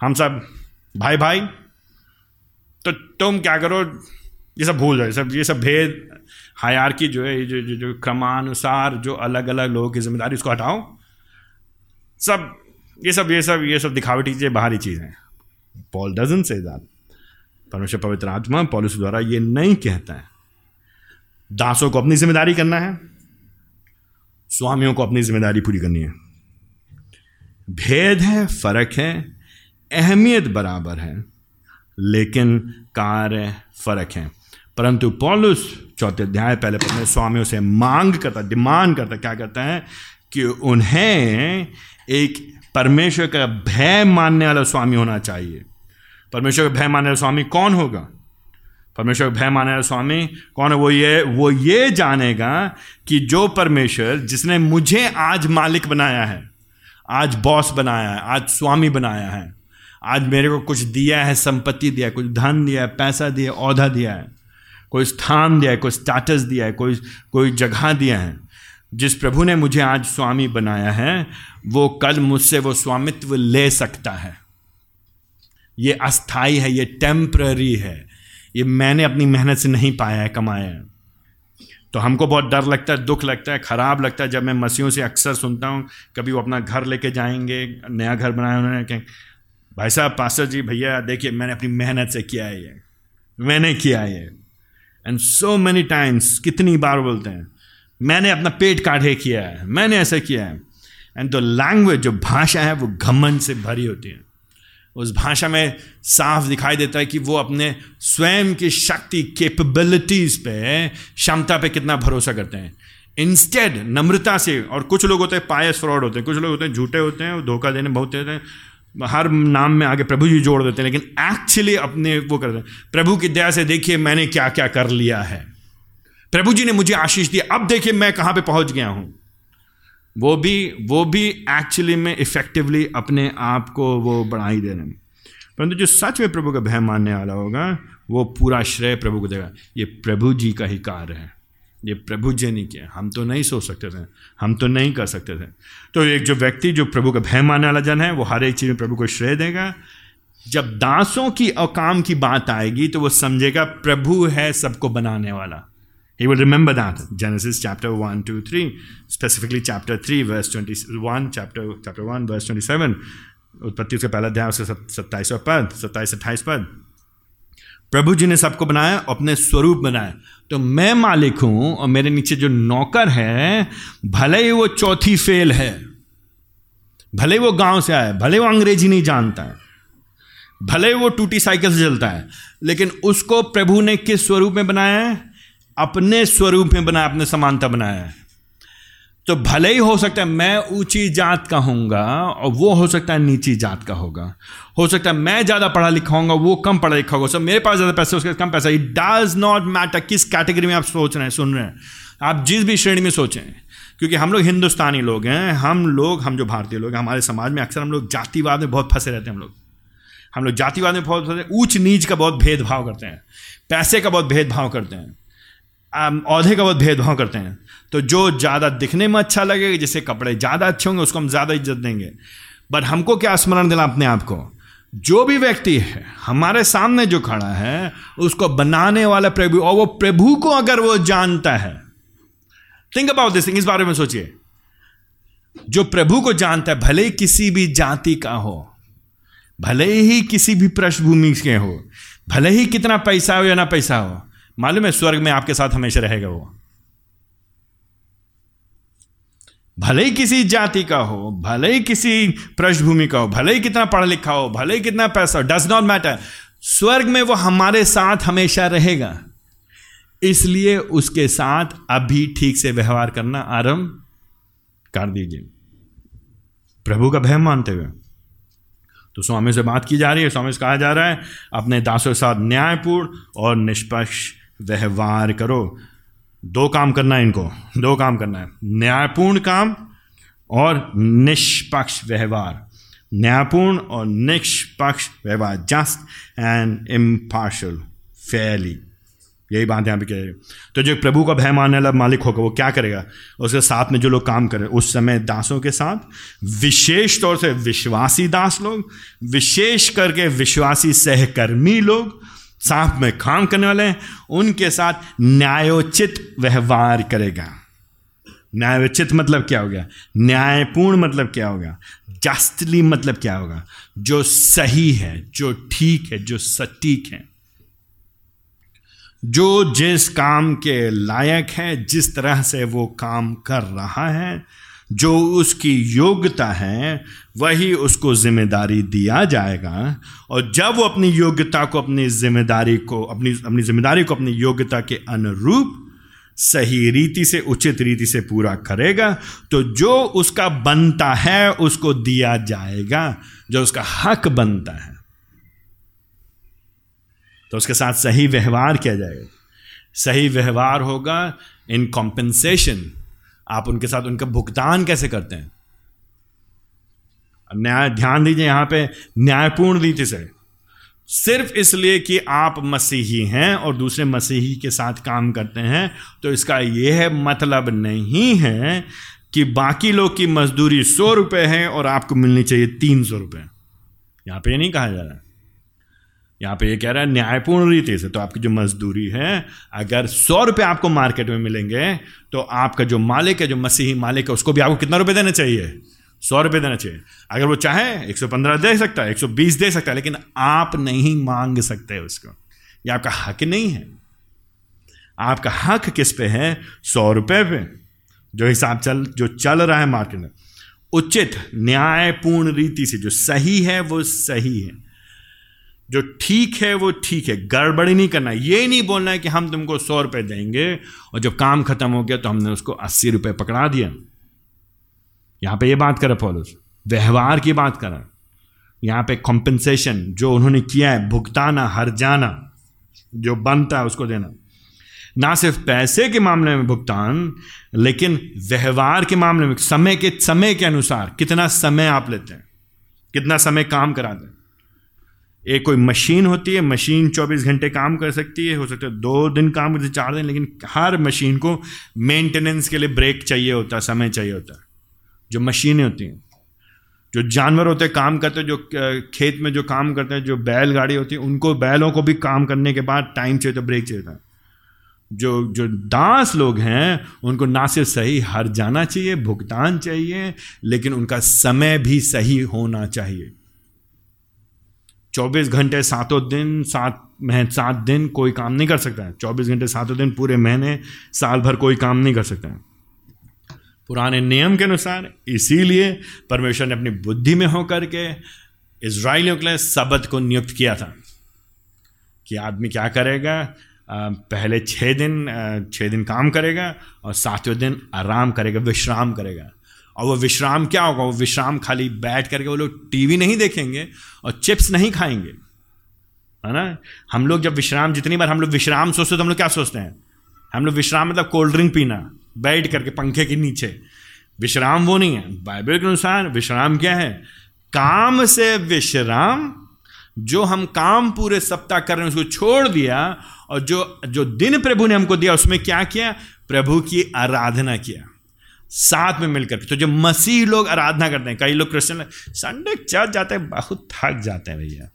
हम सब भाई भाई। तो तुम क्या करो? ये सब भूल जाओ। सब ये सब भेद हायार की जो है जो जो, जो क्रमानुसार जो अलग अलग लोगों की ज़िम्मेदारी उसको हटाओ। सब ये सब ये सब ये सब दिखावटी चीज़ें बाहरी चीज़ें। पॉल डजन से परमेश्वर पवित्र आत्मा पॉलिस द्वारा ये नहीं कहता है। दासों को अपनी ज़िम्मेदारी करना है, स्वामियों को अपनी ज़िम्मेदारी पूरी करनी है। भेद है, फ़र्क है, अहमियत बराबर है, लेकिन कार्य फ़र्क है। परंतु पॉलुस चौथे अध्याय पहले पहले स्वामियों से मांग करता, डिमांड करता, क्या करता है कि उन्हें एक परमेश्वर का भय मानने वाला स्वामी होना चाहिए। परमेश्वर का भय मानने वाला स्वामी कौन होगा? परमेश्वर भय माने स्वामी। कौन है वो ये? वो ये जानेगा कि जो परमेश्वर जिसने मुझे आज मालिक बनाया है, आज बॉस बनाया है, आज स्वामी बनाया है, आज मेरे को कुछ दिया है, संपत्ति दिया है, कुछ धन दिया है, पैसा दिया है औधा दिया है, कोई स्थान दिया है, कोई स्टेटस दिया है, कोई कोई जगह दिया है, जिस प्रभु ने मुझे आज स्वामी बनाया है, वो कल मुझसे वो स्वामित्व ले सकता है। ये अस्थाई है, ये टेम्प्ररी है। ये मैंने अपनी मेहनत से नहीं पाया है, कमाया है। तो हमको बहुत डर लगता है, दुख लगता है, ख़राब लगता है जब मैं मसीहों से अक्सर सुनता हूँ, कभी वो अपना घर लेके जाएँगे, नया घर बनाया उन्होंने, कहें, भाई साहब, पास्टर जी, भैया, देखिए, मैंने अपनी मेहनत से किया है ये। मैंने किया है एंड सो मैनी टाइम्स कितनी बार बोलते हैं, मैंने अपना पेट काढ़े किया है, मैंने ऐसा किया है। एंड द लैंग्वेज जो भाषा है, वो घमन से भरी होती है। उस भाषा में साफ़ दिखाई देता है कि वो अपने स्वयं की शक्ति कैपेबिलिटीज पे, क्षमता पे कितना भरोसा करते हैं। इंस्टेड नम्रता से, और कुछ लोग होते हैं पायस फ्रॉड होते हैं, कुछ लोग होते हैं झूठे होते हैं, धोखा देने बहुत देते हैं, हर नाम में आगे प्रभु जी जोड़ देते हैं, लेकिन एक्चुअली अपने वो करते हैं। प्रभु की दया से देखिए मैंने क्या क्या कर लिया है। प्रभु जी ने मुझे आशीष दिया। अब देखिए मैं कहाँ पे पहुँच गया हूँ। वो भी वो भी एक्चुअली में इफेक्टिवली अपने आप को वो बढ़ाई दे रहे हैं। परंतु जो सच में प्रभु का भय मानने वाला होगा, वो पूरा श्रेय प्रभु को देगा। ये प्रभु जी का ही कार्य है। ये प्रभु जी ने किया। हम तो नहीं सोच सकते थे। हम तो नहीं कर सकते थे। तो एक जो व्यक्ति जो प्रभु का भय मानने वाला जन है, वो हर एक चीज़ में प्रभु को श्रेय देगा। जब दासों की और काम की बात आएगी तो वो समझेगा, प्रभु है सबको बनाने वाला। He will remember that. Genesis chapter 1, 2, 3, specifically chapter 3, verse 21, chapter, chapter 1, verse 27. उत्पत्ति उसका पहला अध्याय उसका सत्ताईसवा पद सत्ताईस अट्ठाईस पद प्रभु जी ने सबको बनाया अपने स्वरूप बनाया तो मैं मालिक हूँ और मेरे नीचे जो नौकर है भले ही वो चौथी फेल है भले ही वो गाँव से आया भले वो अंग्रेज़ी नहीं जानता है भले वो टूटी साइकिल से चलता है लेकिन उसको प्रभु ने किस स्वरूप में बनाया है अपने स्वरूप में बनाया अपने समानता बनाया है। तो भले ही हो सकता है मैं ऊँची जात का होऊँगा और वो हो सकता है नीची जात का होगा। हो सकता है मैं ज़्यादा पढ़ा लिखा होगा वो कम पढ़ा लिखा होगा। सब मेरे पास ज़्यादा पैसे, उसके कम पैसा। इट डज नॉट मैटर किस कैटेगरी में आप सोच रहे हैं, सुन रहे हैं। आप जिस भी श्रेणी में सोचें, क्योंकि हम लोग हिंदुस्तानी लोग हैं, हम लोग, हम जो भारतीय लोग हैं, हमारे समाज में अक्सर हम लोग जातिवाद में बहुत फंसे रहते हैं हम लोग। हम लोग जातिवाद में बहुत फंसे, ऊंच नीच का बहुत भेदभाव करते हैं। पैसे का बहुत भेदभाव करते हैं। औहदे का बहुत भेदभाव करते हैं। तो जो ज़्यादा दिखने में अच्छा लगेगा, जिससे कपड़े ज़्यादा अच्छे होंगे, उसको हम ज़्यादा इज़्ज़त देंगे। बट हमको क्या स्मरण देना अपने आप को? जो भी व्यक्ति है, हमारे सामने जो खड़ा है, उसको बनाने वाला प्रभु, और वो प्रभु को अगर वो जानता है थिंक अबाउट दिस थिंग इस बारे में सोचिए। जो प्रभु को जानता है, भले ही किसी भी जाति का हो, भले ही किसी भी पृष्ठभूमि के हो, भले ही कितना पैसा हो या ना पैसा हो मालूम है स्वर्ग में आपके साथ हमेशा रहेगा वो? भले ही किसी जाति का हो, भले ही किसी पृष्ठभूमि का हो, भले ही कितना पढ़ा लिखा हो, भले ही कितना पैसा हो डज नॉट मैटर स्वर्ग में वो हमारे साथ हमेशा रहेगा। इसलिए उसके साथ अभी ठीक से व्यवहार करना आरंभ कर दीजिए। प्रभु का भय मानते हुए। तो स्वामी से बात की जा रही है, स्वामी से कहा जा रहा है, अपने दासों के साथ न्यायपूर्ण और निष्पक्ष व्यवहार करो। दो काम करना है इनको। दो काम करना है। न्यायपूर्ण काम और निष्पक्ष व्यवहार। न्यायपूर्ण और निष्पक्ष व्यवहार। जस्ट एंड इम्पार्शल फेयरली यही बात यहाँ पे कह रहे तो जो प्रभु का भय मानने वाला मालिक होगा, वो क्या करेगा? उसके साथ में जो लोग काम करें उस समय दासों के साथ विशेष तौर से विश्वासी दास लोग, विशेष करके विश्वासी सहकर्मी लोग साथ में काम करने वाले हैं, उनके साथ न्यायोचित व्यवहार करेगा। न्यायोचित मतलब क्या हो गया? न्यायपूर्ण मतलब क्या होगा जस्टली मतलब क्या होगा? जो सही है, जो ठीक है, जो सटीक है। जो जिस काम के लायक है, जिस तरह से वो काम कर रहा है जो उसकी योग्यता है, वही उसको ज़िम्मेदारी दिया जाएगा। और जब वो अपनी योग्यता को, अपनी ज़िम्मेदारी को, अपनी अपनी ज़िम्मेदारी को, अपनी योग्यता के अनुरूप सही रीति से, उचित रीति से पूरा करेगा तो जो उसका बनता है, उसको दिया जाएगा। जो उसका हक बनता है तो उसके साथ सही व्यवहार किया जाएगा। सही व्यवहार होगा इन कॉम्पेंसेशन आप उनके साथ उनका भुगतान कैसे करते हैं? न्याय, ध्यान दीजिए यहाँ पे, न्यायपूर्ण रीति से। सिर्फ़ इसलिए कि आप मसीही हैं और दूसरे मसीही के साथ काम करते हैं तो इसका यह मतलब नहीं है कि बाकी लोग की मजदूरी सौ रुपए है और आपको मिलनी चाहिए तीन सौ रुपये यहाँ पे नहीं कहा जा रहा यहाँ पे ये कह रहा है, न्यायपूर्ण रीति से। तो आपकी जो मजदूरी है, अगर सौ रुपये आपको मार्केट में मिलेंगे तो आपका जो मालिक है, जो मसीही मालिक है, उसको भी आपको कितना रुपये देना चाहिए? सौ रुपये देना चाहिए। अगर वो चाहे, एक सौ पंद्रह दे सकता है, एक सौ बीस दे सकता है, लेकिन आप नहीं मांग सकते उसको। ये आपका हक नहीं है। आपका हक किस पे है? सौ रुपये पे। जो हिसाब चल, जो चल रहा है मार्केट में। उचित, न्यायपूर्ण रीति से जो सही है, वो सही है। जो ठीक है, वो ठीक है। गड़बड़ी नहीं करना। ये नहीं बोलना है कि हम तुमको सौ रुपये देंगे और जब काम खत्म हो गया तो हमने उसको अस्सी रुपये पकड़ा दिया। यहाँ पे ये बात करें फॉलोस व्यवहार की बात करें। यहाँ पे कॉम्पेंसेशन जो उन्होंने किया है, भुगताना, हर जाना, जो बनता है उसको देना। ना सिर्फ़ पैसे के मामले में भुगतान, लेकिन व्यवहार के मामले में, समय के समय के अनुसार कितना समय आप लेते हैं, कितना समय काम कराते हैं एक कोई मशीन होती है, मशीन 24 घंटे काम कर सकती है, हो सकता है दो दिन काम करती चार दिन, लेकिन हर मशीन को मेंटेनेंस के लिए ब्रेक चाहिए होता है समय चाहिए होता है जो मशीनें होती हैं, जो जानवर होते हैं, काम करते हैं, जो खेत में जो काम करते हैं, जो बैलगाड़ी होती है, उनको, बैलों को भी काम करने के बाद टाइम चाहिए तो ब्रेक चाहिए था जो जो दास लोग हैं, उनको ना सिर्फ़ सही हर जाना चाहिए, भुगतान चाहिए, लेकिन उनका समय भी सही होना चाहिए। चौबीस घंटे सातों दिन, सात मह, सात दिन कोई काम नहीं कर सकता है। चौबीस घंटे सातों दिन पूरे महीने, साल भर कोई काम नहीं कर सकता है। पुराने नियम के अनुसार इसीलिए परमेश्वर ने अपनी बुद्धि में होकर के इसराइलियों के लिए सबत को नियुक्त किया था कि आदमी क्या करेगा? पहले छः दिन छः दिन काम करेगा और सातवें दिन आराम करेगा, विश्राम करेगा। और वो विश्राम क्या होगा? वो विश्राम खाली बैठ करके वो लोग टीवी नहीं देखेंगे और चिप्स नहीं खाएँगे। है ना? हम लोग जब विश्राम, जितनी बार हम लोग विश्राम सोचते तो हम लोग क्या सोचते हैं? हम लोग विश्राम मतलब कोल्ड ड्रिंक पीना, बैठ करके पंखे के नीचे। विश्राम वो नहीं है। बाइबल के अनुसार विश्राम क्या है? काम से विश्राम, जो हम काम पूरे सप्ताह कर रहे हैं, उसको छोड़ दिया और जो जो दिन प्रभु ने हमको दिया, उसमें क्या किया? प्रभु की आराधना किया। साथ में मिलकर तो जो मसीह लोग आराधना करते हैं कई लोग क्रिश्चियन संडे चर्च जाते हैं? बहुत थक जाते हैं भैया।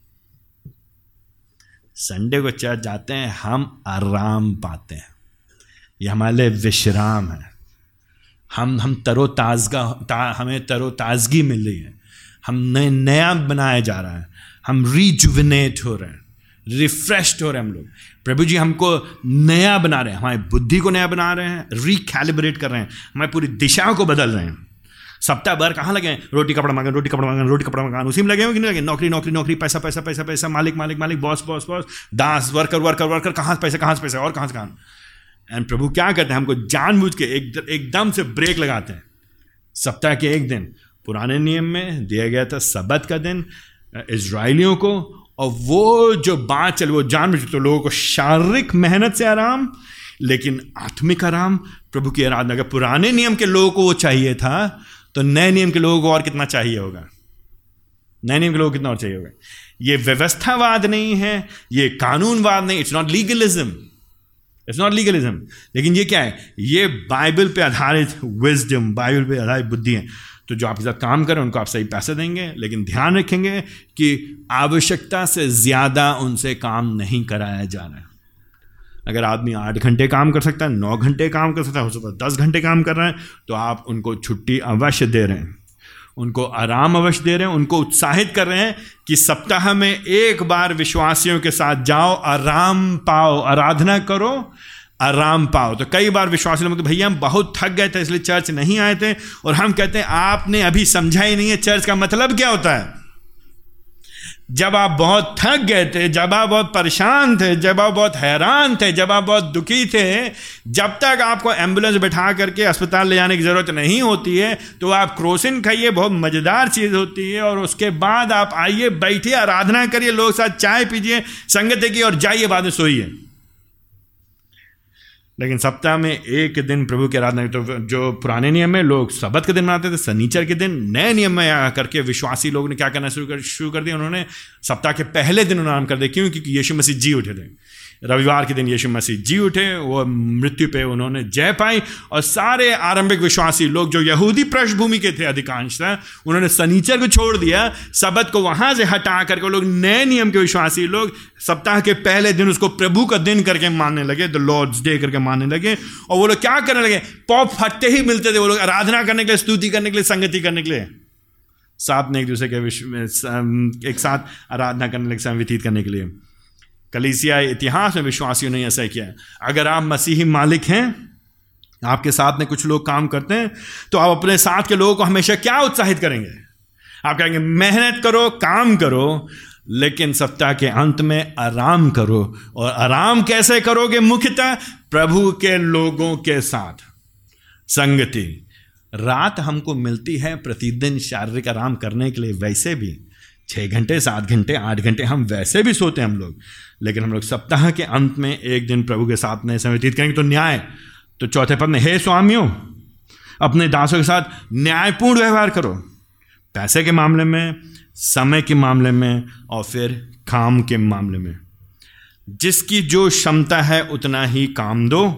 संडे को चर्च जाते हैं हम आराम पाते हैं। ये हमारे लिए विश्राम है। हम हम तरो ताजगा ता, हमें तरोताजगी मिल रही है। हम नए नया बनाया जा रहा है। हम रिजुविनेट हो रहे हैं। रिफ्रेश्ड हो रहे हैं हम लोग। प्रभु जी हमको नया बना रहे हैं, हमारी बुद्धि को नया बना रहे हैं रिकैलिब्रेट कर रहे हैं, हमारी पूरी दिशा को बदल रहे हैं। सप्ताह भर कहाँ लगे रोटी कपड़ा मांगे रोटी कपड़ा मांगे रोटी कपड़ा मांगे उसी में लगे हो कि नहीं लगे? नौकरी नौकरी नौकरी, पैसा पैसा पैसा पैसा, मालिक मालिक मालिक बॉस बॉस बॉस दास वर्कर वर्कर वर्कर कहाँ से पैसा, कहाँ से पैसा, और कहाँ से कहाँ? एंड प्रभु क्या करते हैं? हमको जानबूझ के एक, एकदम से ब्रेक लगाते हैं। सप्ताह के एक दिन, पुराने नियम में दिया गया था सबत का दिन इसराइलियों को और वो जो बात चल, वो जान बुझ तो लोगों को शारीरिक मेहनत से आराम, लेकिन आत्मिक आराम, प्रभु की आराधना का पुराने नियम के लोगों को वो चाहिए था तो नए नियम के लोगों को और कितना चाहिए होगा? नए नियम के लोगों को कितना और चाहिए होगा? ये व्यवस्थावाद नहीं है, ये कानूनवाद नहीं it's not legalism it's not legalism लेकिन ये क्या है? ये बाइबल पे आधारित विजडम बाइबल पे आधारित बुद्धि है। तो जो आपके साथ काम करें, उनको आप सही पैसे देंगे, लेकिन ध्यान रखेंगे कि आवश्यकता से ज़्यादा उनसे काम नहीं कराया जा रहा है। अगर आदमी आठ घंटे काम कर सकता है, नौ घंटे काम कर सकता है, हो सकता है दस घंटे काम कर रहे हैं तो आप उनको छुट्टी अवश्य दे रहे हैं। उनको आराम अवश्य दे रहे हैं, उनको उत्साहित कर रहे हैं कि सप्ताह में एक बार विश्वासियों के साथ जाओ, आराम पाओ, आराधना करो आराम पाओ। तो कई बार विश्वासी लोग भैया, हम बहुत थक गए थे, इसलिए चर्च नहीं आए थे। और हम कहते हैं, आपने अभी समझा ही नहीं है चर्च का मतलब क्या होता है? जब आप बहुत थक गए थे, जब आप बहुत परेशान थे, जब आप बहुत हैरान थे, जब आप बहुत दुखी थे, जब तक आपको एंबुलेंस बैठा करके अस्पताल ले जाने की ज़रूरत नहीं होती है तो आप क्रोसिन खाइए, बहुत मज़ेदार चीज़ होती है, और उसके बाद आप आइए, बैठिए, आराधना करिए, लोग साथ चाय पीजिए, संगत की और जाइए, बाद में सोइए। लेकिन सप्ताह में एक दिन प्रभु की आराधना तो जो पुराने नियम में लोग सबत के दिन मनाते थे सनीचर के दिन नए नियम में आ करके विश्वासी लोग ने क्या करना शुरू कर शुरू कर दिया, उन्होंने सप्ताह के पहले दिन उन्होंने आराम कर दिया, क्यों? क्योंकि यीशु मसीह जी उठे थे। रविवार के दिन यीशु मसीह जी उठे, वो मृत्यु पे उन्होंने जय पाई और सारे आरंभिक विश्वासी लोग जो यहूदी पृष्ठभूमि के थे अधिकांश उन्होंने सनीचर को छोड़ दिया, सबत को वहाँ से हटा करके लोग नए नियम के विश्वासी लोग सप्ताह के पहले दिन उसको प्रभु का दिन करके मानने लगे द लॉर्ड्स डे करके मानने लगे और वो लोग क्या करने लगे? पॉप फटते ही मिलते थे वो लोग, आराधना करने के लिए, स्तुति करने के लिए, संगति करने के लिए। साथ में एक दूसरे के विश्व एक साथ आराधना करने लगे व्यतीत करने के लिए। कलीसिया इतिहास में विश्वासियों ने ऐसा किया अगर आप मसीही मालिक हैं, आपके साथ में कुछ लोग काम करते हैं तो आप अपने साथ के लोगों को हमेशा क्या उत्साहित करेंगे? आप कहेंगे, मेहनत करो, काम करो, लेकिन सप्ताह के अंत में आराम करो। और आराम कैसे करोगे? मुख्यतः प्रभु के लोगों के साथ। संगति, रात हमको मिलती है प्रतिदिन शारीरिक आराम करने के लिए, वैसे भी छः घंटे, सात घंटे, आठ घंटे हम वैसे भी सोते हैं हम लोग। लेकिन हम लोग सप्ताह के अंत में एक दिन प्रभु के साथ में समय व्यतीत करेंगे तो न्याय। तो चौथे पद में, हे स्वामियों, अपने दासों के साथ न्यायपूर्ण व्यवहार करो। पैसे के मामले में, समय के मामले में और फिर काम के मामले में। जिसकी जो क्षमता है, उतना ही काम दो।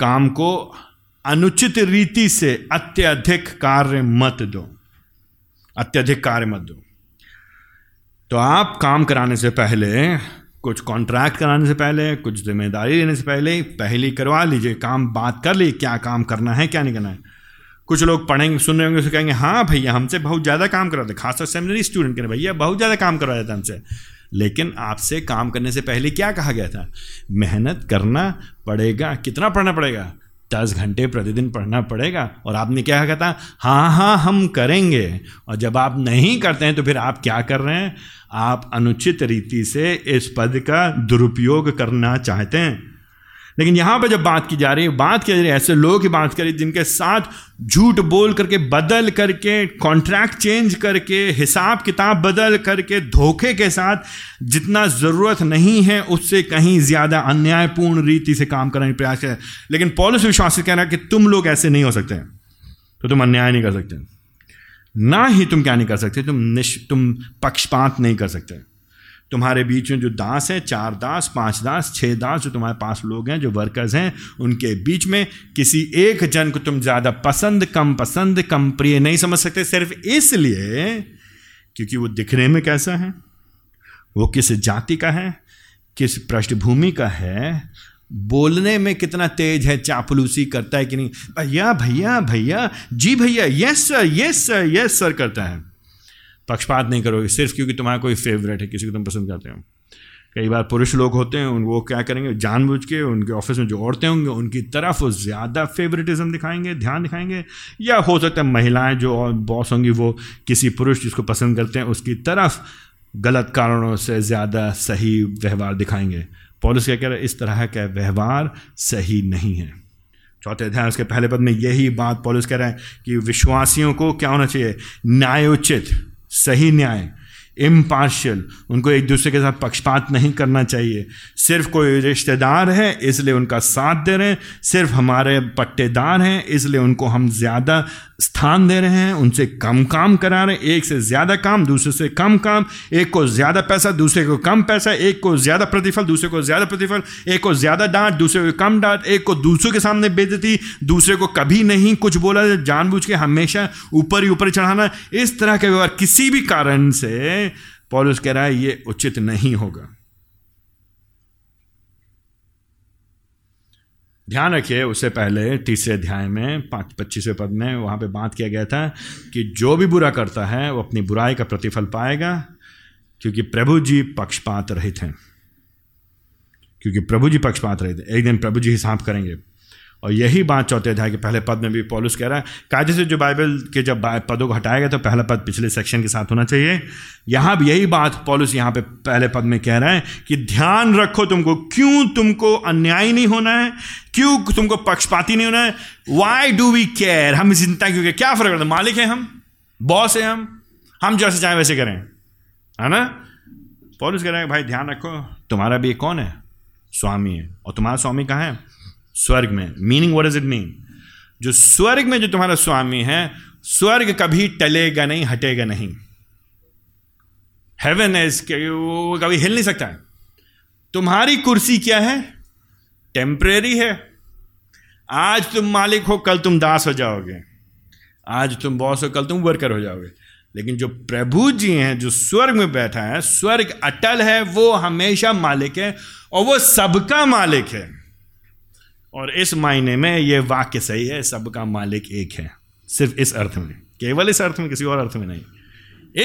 काम को अनुचित रीति से अत्यधिक कार्य मत दो। अत्यधिक कार्य मत दो। तो आप काम कराने से पहले, कुछ कॉन्ट्रैक्ट कराने से पहले, कुछ ज़िम्मेदारी लेने से पहले पहले करवा लीजिए। काम बात कर लीजिए क्या काम करना है, क्या नहीं करना है। कुछ लोग पढ़ेंगे, सुन रहे होंगे, उसे कहेंगे हाँ भैया, हमसे बहुत ज़्यादा काम करवाते खासतौर सेमिनरी स्टूडेंट के भैया, बहुत ज़्यादा काम करवाया था हमसे। लेकिन आपसे काम करने से पहले क्या कहा गया था? मेहनत करना पड़ेगा, कितना पढ़ना पड़ेगा? दस घंटे प्रतिदिन पढ़ना पड़ेगा। और आपने क्या कहा? था हाँ हाँ हम करेंगे। और जब आप नहीं करते हैं तो फिर आप क्या कर रहे हैं? आप अनुचित रीति से इस पद का दुरुपयोग करना चाहते हैं। लेकिन यहाँ पर जब बात की जा रही है, बात की जा रही है, ऐसे लोगों की बात करें जिनके साथ झूठ बोल करके, बदल करके कॉन्ट्रैक्ट चेंज करके, हिसाब किताब बदल करके, धोखे के साथ जितना ज़रूरत नहीं है, उससे कहीं ज़्यादा अन्यायपूर्ण रीति से काम करने का प्रयास करें। लेकिन पॉलिस विश्वास कह रहा है कि तुम लोग ऐसे नहीं हो सकते। तो तुम अन्याय नहीं कर सकते। ना ही तुम क्या नहीं कर सकते, तुम निश, तुम पक्षपात नहीं कर सकते। तुम्हारे बीच में जो दास हैं, चार दास, पाँच दास, छह दास जो तुम्हारे पास लोग हैं, जो वर्कर्स हैं, उनके बीच में किसी एक जन को तुम ज़्यादा पसंद, कम पसंद, कम प्रिय नहीं समझ सकते, सिर्फ़ इसलिए क्योंकि वो दिखने में कैसा है? वो किस जाति का है? किस पृष्ठभूमि का है? बोलने में कितना तेज है, चापलूसी करता है कि नहीं? भैया भैया भैया, जी भैया yes sir yes sir yes sir करता है। पक्षपात नहीं करोगे सिर्फ़ क्योंकि तुम्हारा कोई फेवरेट है, किसी को तुम पसंद करते हो। कई बार पुरुष लोग होते हैं वो क्या करेंगे? जानबूझ के उनके ऑफ़िस में जो औरतें होंगे, उनकी तरफ़ वो ज़्यादा फेवरेटिज्म दिखाएँगे, ध्यान दिखाएँगे। या हो सकता है महिलाएँ जो बॉस होंगी, वो किसी पुरुष जिसको पसंद करते हैं, उसकी तरफ़ गलत कारणों से ज़्यादा सही व्यवहार दिखाएँगे। पॉलिस क्या कह रहे हैं? इस तरह का व्यवहार सही नहीं है। चौथे अध्याय, उसके पहले पद में यही बात पॉलिस कह रहे हैं कि विश्वासियों को क्या होना चाहिए? न्यायोचित। सही न्याय इम्पार्शियल उनको एक दूसरे के साथ पक्षपात नहीं करना चाहिए। सिर्फ़ कोई रिश्तेदार है, इसलिए उनका साथ दे रहे हैं। सिर्फ़ हमारे पट्टेदार हैं, इसलिए उनको हम ज़्यादा स्थान दे रहे हैं, उनसे कम काम करा रहे हैं। एक से ज़्यादा काम, दूसरे से कम काम। एक को ज़्यादा पैसा, दूसरे को कम पैसा। एक को ज़्यादा प्रतिफल, दूसरे को ज़्यादा प्रतिफल। एक को ज़्यादा डांट, दूसरे को कम डांट। एक को दूसरों के सामने बेजती दूसरे को कभी नहीं कुछ बोला। जानबूझ के हमेशा ऊपर ही ऊपर चढ़ाना। इस तरह का व्यवहार किसी भी कारण से, पॉलिस कह रहा है, ये उचित नहीं होगा। ध्यान रखिए, उससे पहले तीसरे अध्याय में, पाँच, पच्चीसवें पद में वहाँ पे बात किया गया था कि जो भी बुरा करता है, वो अपनी बुराई का प्रतिफल पाएगा, क्योंकि प्रभु जी पक्षपात रहित हैं। क्योंकि प्रभु जी पक्षपात रहित एक दिन प्रभु जी हिसाब करेंगे। और यही बात चौथे अध्याय के पहले पद में भी पॉलिस कह रहा है, कायदे से जो बाइबल के जब पदों को हटाया गया तो पहला पद पिछले सेक्शन के साथ होना चाहिए। यहाँ भी यही बात पॉलिस यहाँ पे पहले पद में कह रहा है कि ध्यान रखो तुमको, क्यों तुमको अन्याय नहीं होना है? क्यों तुमको पक्षपाती नहीं होना है? वाई डू वी केयर हम चिंता क्यों क्या फ़र्क पड़ता मालिक है हम बॉस है हम हम जैसे चाहें वैसे करें, है ना? पॉलिस कह रहे हैं, भाई, ध्यान रखो, तुम्हारा भी कौन है? स्वामी है। और तुम्हारा स्वामी कहाँ है? स्वर्ग में। Meaning what is it mean जो स्वर्ग में जो तुम्हारा स्वामी है, स्वर्ग कभी टलेगा नहीं, हटेगा नहीं। हेवन इज़ वो कभी हिल नहीं सकता। है तुम्हारी कुर्सी क्या है? टेम्परेरी है। आज तुम मालिक हो, कल तुम दास हो जाओगे। आज तुम बॉस हो, कल तुम वर्कर हो जाओगे। लेकिन जो प्रभु जी हैं, जो स्वर्ग में बैठा है, स्वर्ग अटल है, वो हमेशा मालिक है और वो सबका मालिक है। और इस मायने में ये वाक्य सही है, सबका मालिक एक है, सिर्फ़ इस अर्थ में, केवल इस अर्थ में, किसी और अर्थ में नहीं।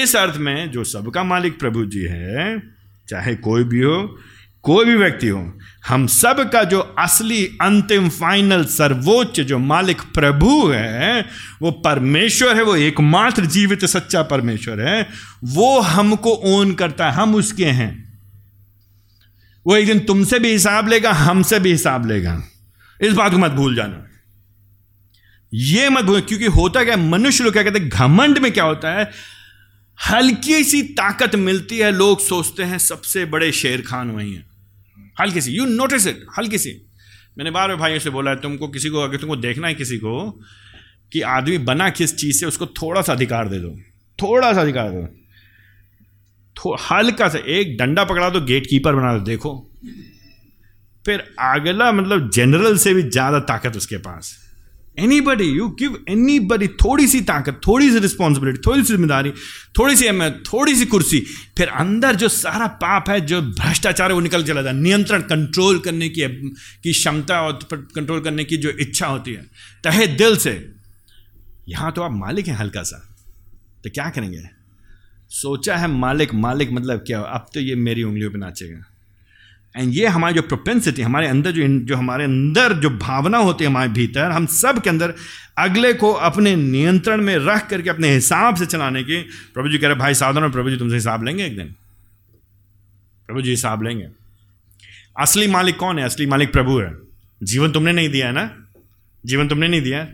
इस अर्थ में जो सबका मालिक प्रभु जी है, चाहे कोई भी हो, कोई भी व्यक्ति हो, हम सब का जो असली, अंतिम फाइनल सर्वोच्च जो मालिक प्रभु है, वो परमेश्वर है, वो एकमात्र जीवित सच्चा परमेश्वर है, वो हमको ओन करता है, हम उसके हैं। वो एक दिन तुमसे भी हिसाब लेगा, हमसे भी हिसाब लेगा। इस बात को मत भूल जाना। ये मत भूल, क्योंकि होता क्या मनुष्य लोग क्या कहते हैं, घमंड में क्या होता है, हल्की सी ताकत मिलती है, लोग सोचते हैं, सबसे बड़े शेर खान वही है। हल्की सी यू नोटिस इट हल्की सी। मैंने बार बार भाइयों से बोला है, तुमको किसी को, अगर तुमको देखना है किसी को, कि आदमी बना किस चीज़ से, उसको थोड़ा सा अधिकार दे दो, थोड़ा सा अधिकार दो हल्का सा, एक डंडा पकड़ा दो गेट कीपर बना दो, देखो। फिर अगला मतलब जनरल से भी ज़्यादा ताकत उसके पास। Anybody you give anybody थोड़ी सी ताकत, थोड़ी सी रिस्पॉन्सिबिलिटी थोड़ी सी ज़िम्मेदारी, थोड़ी सी अहमियत, थोड़ी सी कुर्सी, फिर अंदर जो सारा पाप है, जो भ्रष्टाचार है, वो निकल चला जाए नियंत्रण कंट्रोल करने की की क्षमता और कंट्रोल करने की जो इच्छा होती है। तहे दिल से, यहाँ तो आप मालिक हैं हल्का सा तो क्या करेंगे? सोचा है मालिक मालिक मतलब क्या? अब तो ये मेरी उंगलियों पर नाचेगा। एंड ये हमारी जो प्रोपेंसिटी हमारे अंदर जो जो हमारे अंदर जो भावना होती है हमारे भीतर, हम सब के अंदर अगले को अपने नियंत्रण में रख करके, अपने हिसाब से चलाने की, प्रभु जी कह रहे, भाई साधन, प्रभु जी तुमसे हिसाब लेंगे एक दिन? प्रभु जी हिसाब लेंगे। असली मालिक कौन है? असली मालिक प्रभु है। जीवन तुमने नहीं दिया है ना? जीवन तुमने नहीं दिया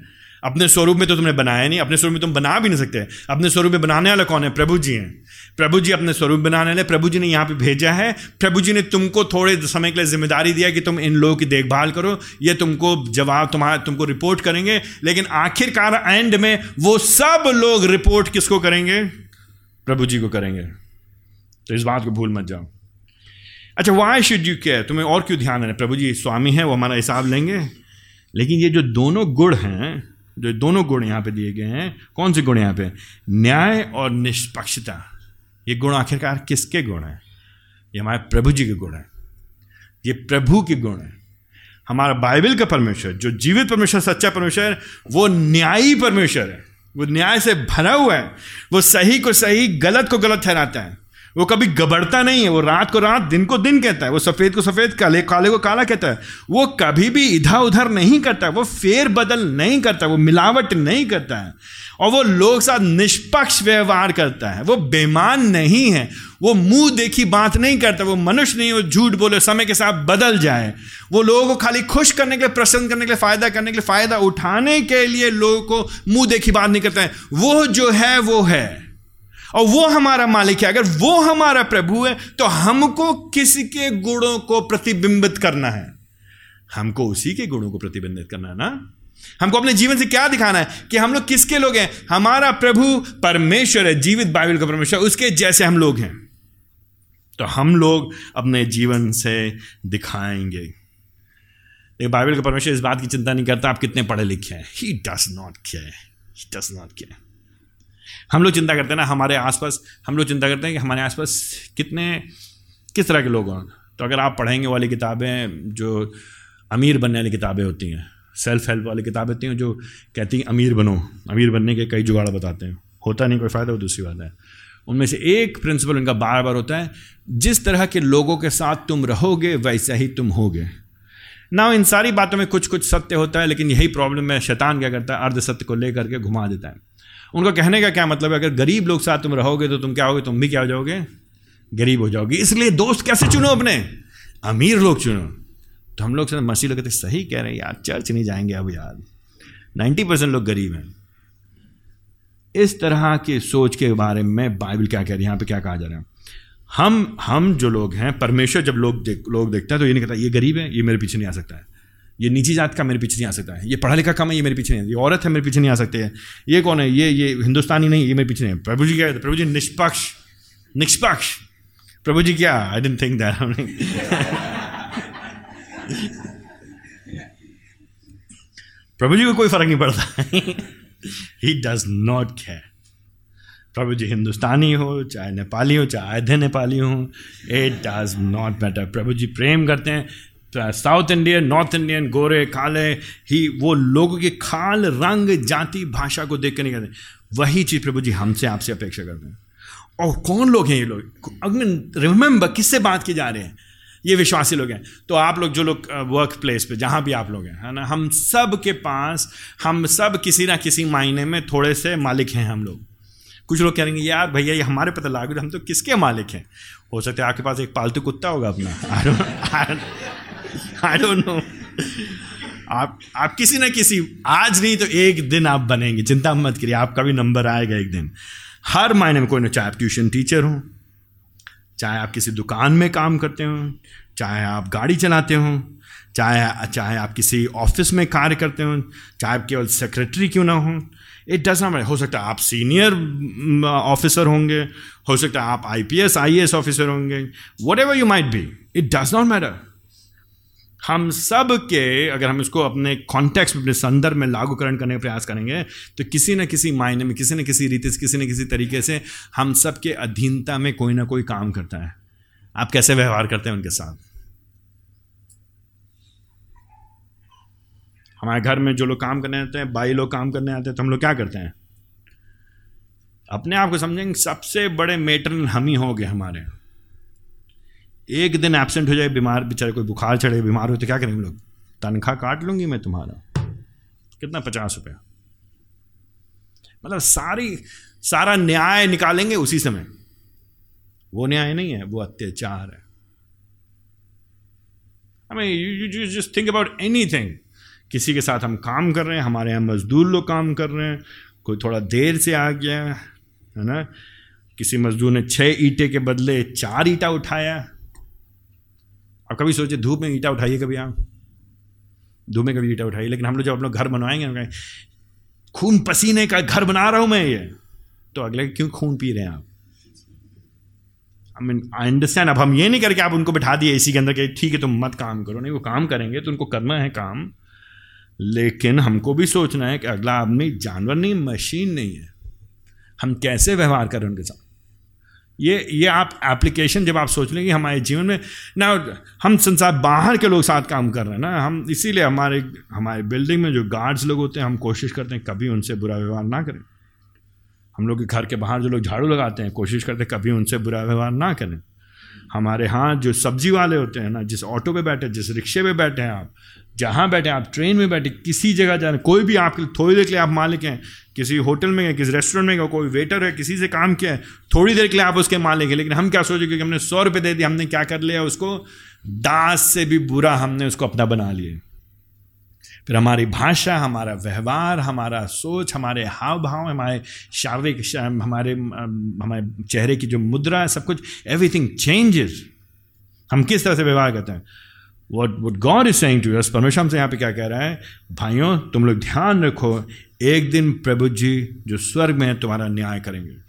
अपने स्वरूप में तो तुमने बनाया नहीं, अपने स्वरूप में तुम बना भी नहीं सकते। अपने स्वरूप में बनाने वाला कौन है? प्रभु जी हैं। प्रभु जी अपने स्वरूप बनाने वाले, प्रभु जी ने यहाँ पे भेजा है। प्रभु जी ने तुमको थोड़े समय के लिए ज़िम्मेदारी दिया कि तुम इन लोगों की देखभाल करो। ये तुमको जवाब, तुम्हारा, तुमको रिपोर्ट करेंगे। लेकिन आखिरकार एंड में वो सब लोग रिपोर्ट किसको करेंगे? प्रभु जी को करेंगे। तो इस बात को भूल मत जाओ। अच्छा वाई शुड यू केयर तुम्हें और क्यों ध्यान है? प्रभु जी स्वामी है, वो हमारा हिसाब लेंगे। लेकिन ये जो दोनों गुण हैं जो दोनों गुण यहाँ पे दिए गए हैं, कौन से गुण यहाँ पे? न्याय और निष्पक्षता। ये गुण आखिरकार किसके गुण हैं? ये हमारे प्रभु जी के गुण हैं। ये प्रभु के गुण हैं। हमारा बाइबल का परमेश्वर, जो जीवित परमेश्वर, सच्चा परमेश्वर, वो न्यायी परमेश्वर है। वो न्याय से भरा हुआ है। वो सही को सही, गलत को गलत ठहराता है। वो कभी गबड़ता नहीं है, वो रात को रात, दिन को दिन कहता है, वो सफ़ेद को सफ़ेद, काले काले को काला कहता है। वो कभी भी इधर उधर नहीं करता, वो फेर बदल नहीं करता, वो मिलावट नहीं करता है। और वो लोग साथ निष्पक्ष व्यवहार करता है, वो बेमान नहीं है, वो मुँह देखी बात नहीं करता, वो मनुष्य नहीं वो झूठ बोले, समय के साथ बदल जाए। वो लोगों को खाली खुश करने के लिए, प्रसन्न करने के लिए, फ़ायदा करने के लिए, फ़ायदा उठाने के लिए लोगों को मुँह देखी बात नहीं करता है। वो जो है, वो है। और वो हमारा मालिक है। अगर वो हमारा प्रभु है तो हमको किसके गुणों को प्रतिबिंबित करना है। हमको उसी के गुणों को प्रतिबिंबित करना है ना? हमको अपने जीवन से क्या दिखाना है? कि हम लोग किसके लोग हैं? हमारा प्रभु परमेश्वर है, जीवित बाइबल का परमेश्वर, उसके जैसे हम लोग हैं। तो हम लोग अपने जीवन से दिखाएँगे। एक बाइबल का परमेश्वर इस बात की चिंता नहीं करता, आप कितने पढ़े लिखे हैं। He does not care he does not care हम लोग चिंता करते हैं ना, हमारे आसपास, हम लोग चिंता करते हैं कि हमारे आसपास कितने, किस तरह के लोग हों। तो अगर आप पढ़ेंगे वाली किताबें, जो अमीर बनने वाली किताबें होती हैं सेल्फ हेल्प वाली किताबें होती हैं, जो कहती हैं, अमीर बनो। अमीर बनने के कई जुगाड़ बताते हैं। होता नहीं, कोई फ़ायदा, वो दूसरी बात है। उनमें से एक प्रिंसिपल उनका बार बार होता है, जिस तरह के लोगों के साथ तुम रहोगे, वैसा ही तुम होगे। ना इन सारी बातों में कुछ कुछ सत्य होता है, लेकिन यही प्रॉब्लम है शैतान क्या करता है? अर्ध सत्य को लेकर के घुमा देता है। उनका कहने का क्या मतलब है? अगर गरीब लोग साथ तुम रहोगे तो तुम क्या होगे? तुम भी क्या हो जाओगे? गरीब हो जाओगे। इसलिए दोस्त कैसे चुनो अपने? अमीर लोग चुनो। तो हम लोग मसीह लोग कहते सही कह रहे हैं, यार, चर्च नहीं जाएँगे अब यार। नाइन्टी परसेंट लोग गरीब हैं। इस तरह की सोच के बारे में बाइबल क्या कह रही है? यहाँ पे क्या कहा जा रहा है? हम हम जो लोग हैं, परमेश्वर जब लोग देख, लोग देखते हैं तो ये नहीं कहता, ये गरीब है, ये मेरे पीछे नहीं आ सकता है। ये नीची जात का मेरे पीछे नहीं आ सकता है। ये पढ़ा लिखा कम है, ये मेरे पीछे नहीं ये औरत है, मेरे पीछे नहीं आ सकते हैं। ये कौन है? ये ये हिंदुस्तानी नहीं, ये मेरे पीछे नहीं है। प्रभु जी क्या है? प्रभु जी निष्पक्ष निष्पक्ष। प्रभु जी क्या? आई डेंट थिंक दैट प्रभु जी को कोई फ़र्क नहीं पड़ता। ही डज नॉट केयर प्रभु जी हिंदुस्तानी हो, चाहे नेपाली हो, चाहे आधे नेपाली हो इट डज नॉट मैटर प्रभु जी प्रेम करते हैं। साउथ इंडियन नॉर्थ इंडियन गोरे, काले, ही, वो लोगों के खाल, रंग, जाति, भाषा को देख कर नहीं करते वही चीज़ प्रभु जी हमसे आपसे अपेक्षा करते हैं। और कौन लोग हैं ये लोग? अगर रिमेंबर किससे बात की जा रहे हैं? ये विश्वासी लोग हैं। तो आप लोग जो लोग वर्क प्लेस पे, जहाँ भी आप लोग हैं, है ना? हम सब के पास, हम सब किसी ना किसी मायने में थोड़े से मालिक हैं हम लोग। कुछ लोग कहेंगे, यार भैया, ये हमारे पता लागू हम तो किसके मालिक हैं? हो सकता है आपके पास एक पालतू कुत्ता होगा अपना। आई डोंट नो आप आप किसी ना किसी, आज नहीं तो एक दिन आप बनेंगे। चिंता मत करिए, आपका भी नंबर आएगा एक दिन। हर मायने में कोई ना, चाहे आप ट्यूशन टीचर हो, चाहे आप किसी दुकान में काम करते हो, चाहे आप गाड़ी चलाते हो, चाहे चाहे आप किसी ऑफ़िस में कार्य करते हो, चाहे आप केवल सेक्रेटरी क्यों ना हो इट डज नॉट हो सकता है आप सीनियर ऑफिसर होंगे, हो सकता है आप I P S I S officer होंगे whatever you might be it does not matter हम सब के, अगर हम इसको अपने कॉन्टेक्स्ट अपने संदर्भ में लागूकरण करने का प्रयास करेंगे तो किसी न किसी मायने में, किसी न किसी रीति से, किसी न किसी तरीके से हम सब के अधीनता में कोई ना कोई काम करता है। आप कैसे व्यवहार करते हैं उनके साथ? हमारे घर में जो लोग काम करने आते हैं बाई लोग काम करने आते हैं तो हम लोग क्या करते हैं? अपने आप को समझेंगे, सबसे बड़े मेटरन हम ही हो गए हमारे। एक दिन एबसेंट हो जाए, बीमार, बेचारे कोई बुखार चढ़े, बीमार हो तो क्या करेंगे लोग? तनख्वाह काट लूँगी मैं तुम्हारा। कितना? पचास रुपया। मतलब सारी, सारा न्याय निकालेंगे उसी समय। वो न्याय नहीं है, वो अत्याचार है। You just think about anything किसी के साथ हम काम कर रहे हैं, हमारे यहाँ मजदूर लोग काम कर रहे हैं, कोई थोड़ा देर से आ गया, है ना? किसी मजदूर ने छः ईटे के बदले चार ईटा उठाया अब कभी सोचे, धूप में ईटा उठाइए कभी आप। धूप में कभी ईटा उठाइए, लेकिन हम लोग जब अपना घर बनवाएँगे खून पसीने का घर बना रहा हूँ मैं ये। तो अगले, क्यों खून पी रहे हैं आप? आई मीन आई अंडरस्टैंड अब हम ये नहीं करके आप उनको बिठा दिए इसी के अंदर कि, ठीक है, तुम मत काम करो। नहीं, वो काम करेंगे तो उनको करना है काम। लेकिन हमको भी सोचना है कि अगला आदमी जानवर नहीं, मशीन नहीं है। हम कैसे व्यवहार करें उनके साथ? ये ये आप एप्लीकेशन जब आप सोच लेंगे हमारे जीवन में, ना, हम संसार बाहर के लोग साथ काम कर रहे हैं ना, हम इसीलिए हमारे हमारे बिल्डिंग में जो गार्ड्स लोग होते हैं, हम कोशिश करते हैं कभी उनसे बुरा व्यवहार ना करें। हम लोग के घर के बाहर जो लोग झाड़ू लगाते हैं, कोशिश करते हैं कभी उनसे बुरा व्यवहार ना करें। हमारे यहाँ जो सब्ज़ी वाले होते हैं ना, जिस ऑटो पे बैठे, जिस रिक्शे पे बैठे हैं आप, जहाँ बैठे आप, ट्रेन में बैठे, किसी जगह जा रहे कोई भी आपके थोड़ी देर के लिए आप मालिक हैं, किसी होटल में गए, किसी रेस्टोरेंट में गए, कोई वेटर है, किसी से काम किया है, थोड़ी देर के लिए आप उसके मालिक हैं, लेकिन हम क्या सोचे, क्योंकि हमने सौ रुपये दे दिए, हमने क्या कर लिया, उसको, दास से भी बुरा हमने उसको अपना बना लिया। फिर हमारी भाषा, हमारा व्यवहार, हमारा सोच, हमारे हाव भाव हमारे शारीरिक हमारे हमारे चेहरे की जो मुद्रा है, सब कुछ एवरीथिंग चेंजेस हम किस तरह से व्यवहार करते हैं? What what God is saying to us परमेश्वर हमसे यहाँ पे क्या कह रहा है? भाइयों, तुम लोग ध्यान रखो, एक दिन प्रभु जी जो स्वर्ग में है, तुम्हारा न्याय करेंगे।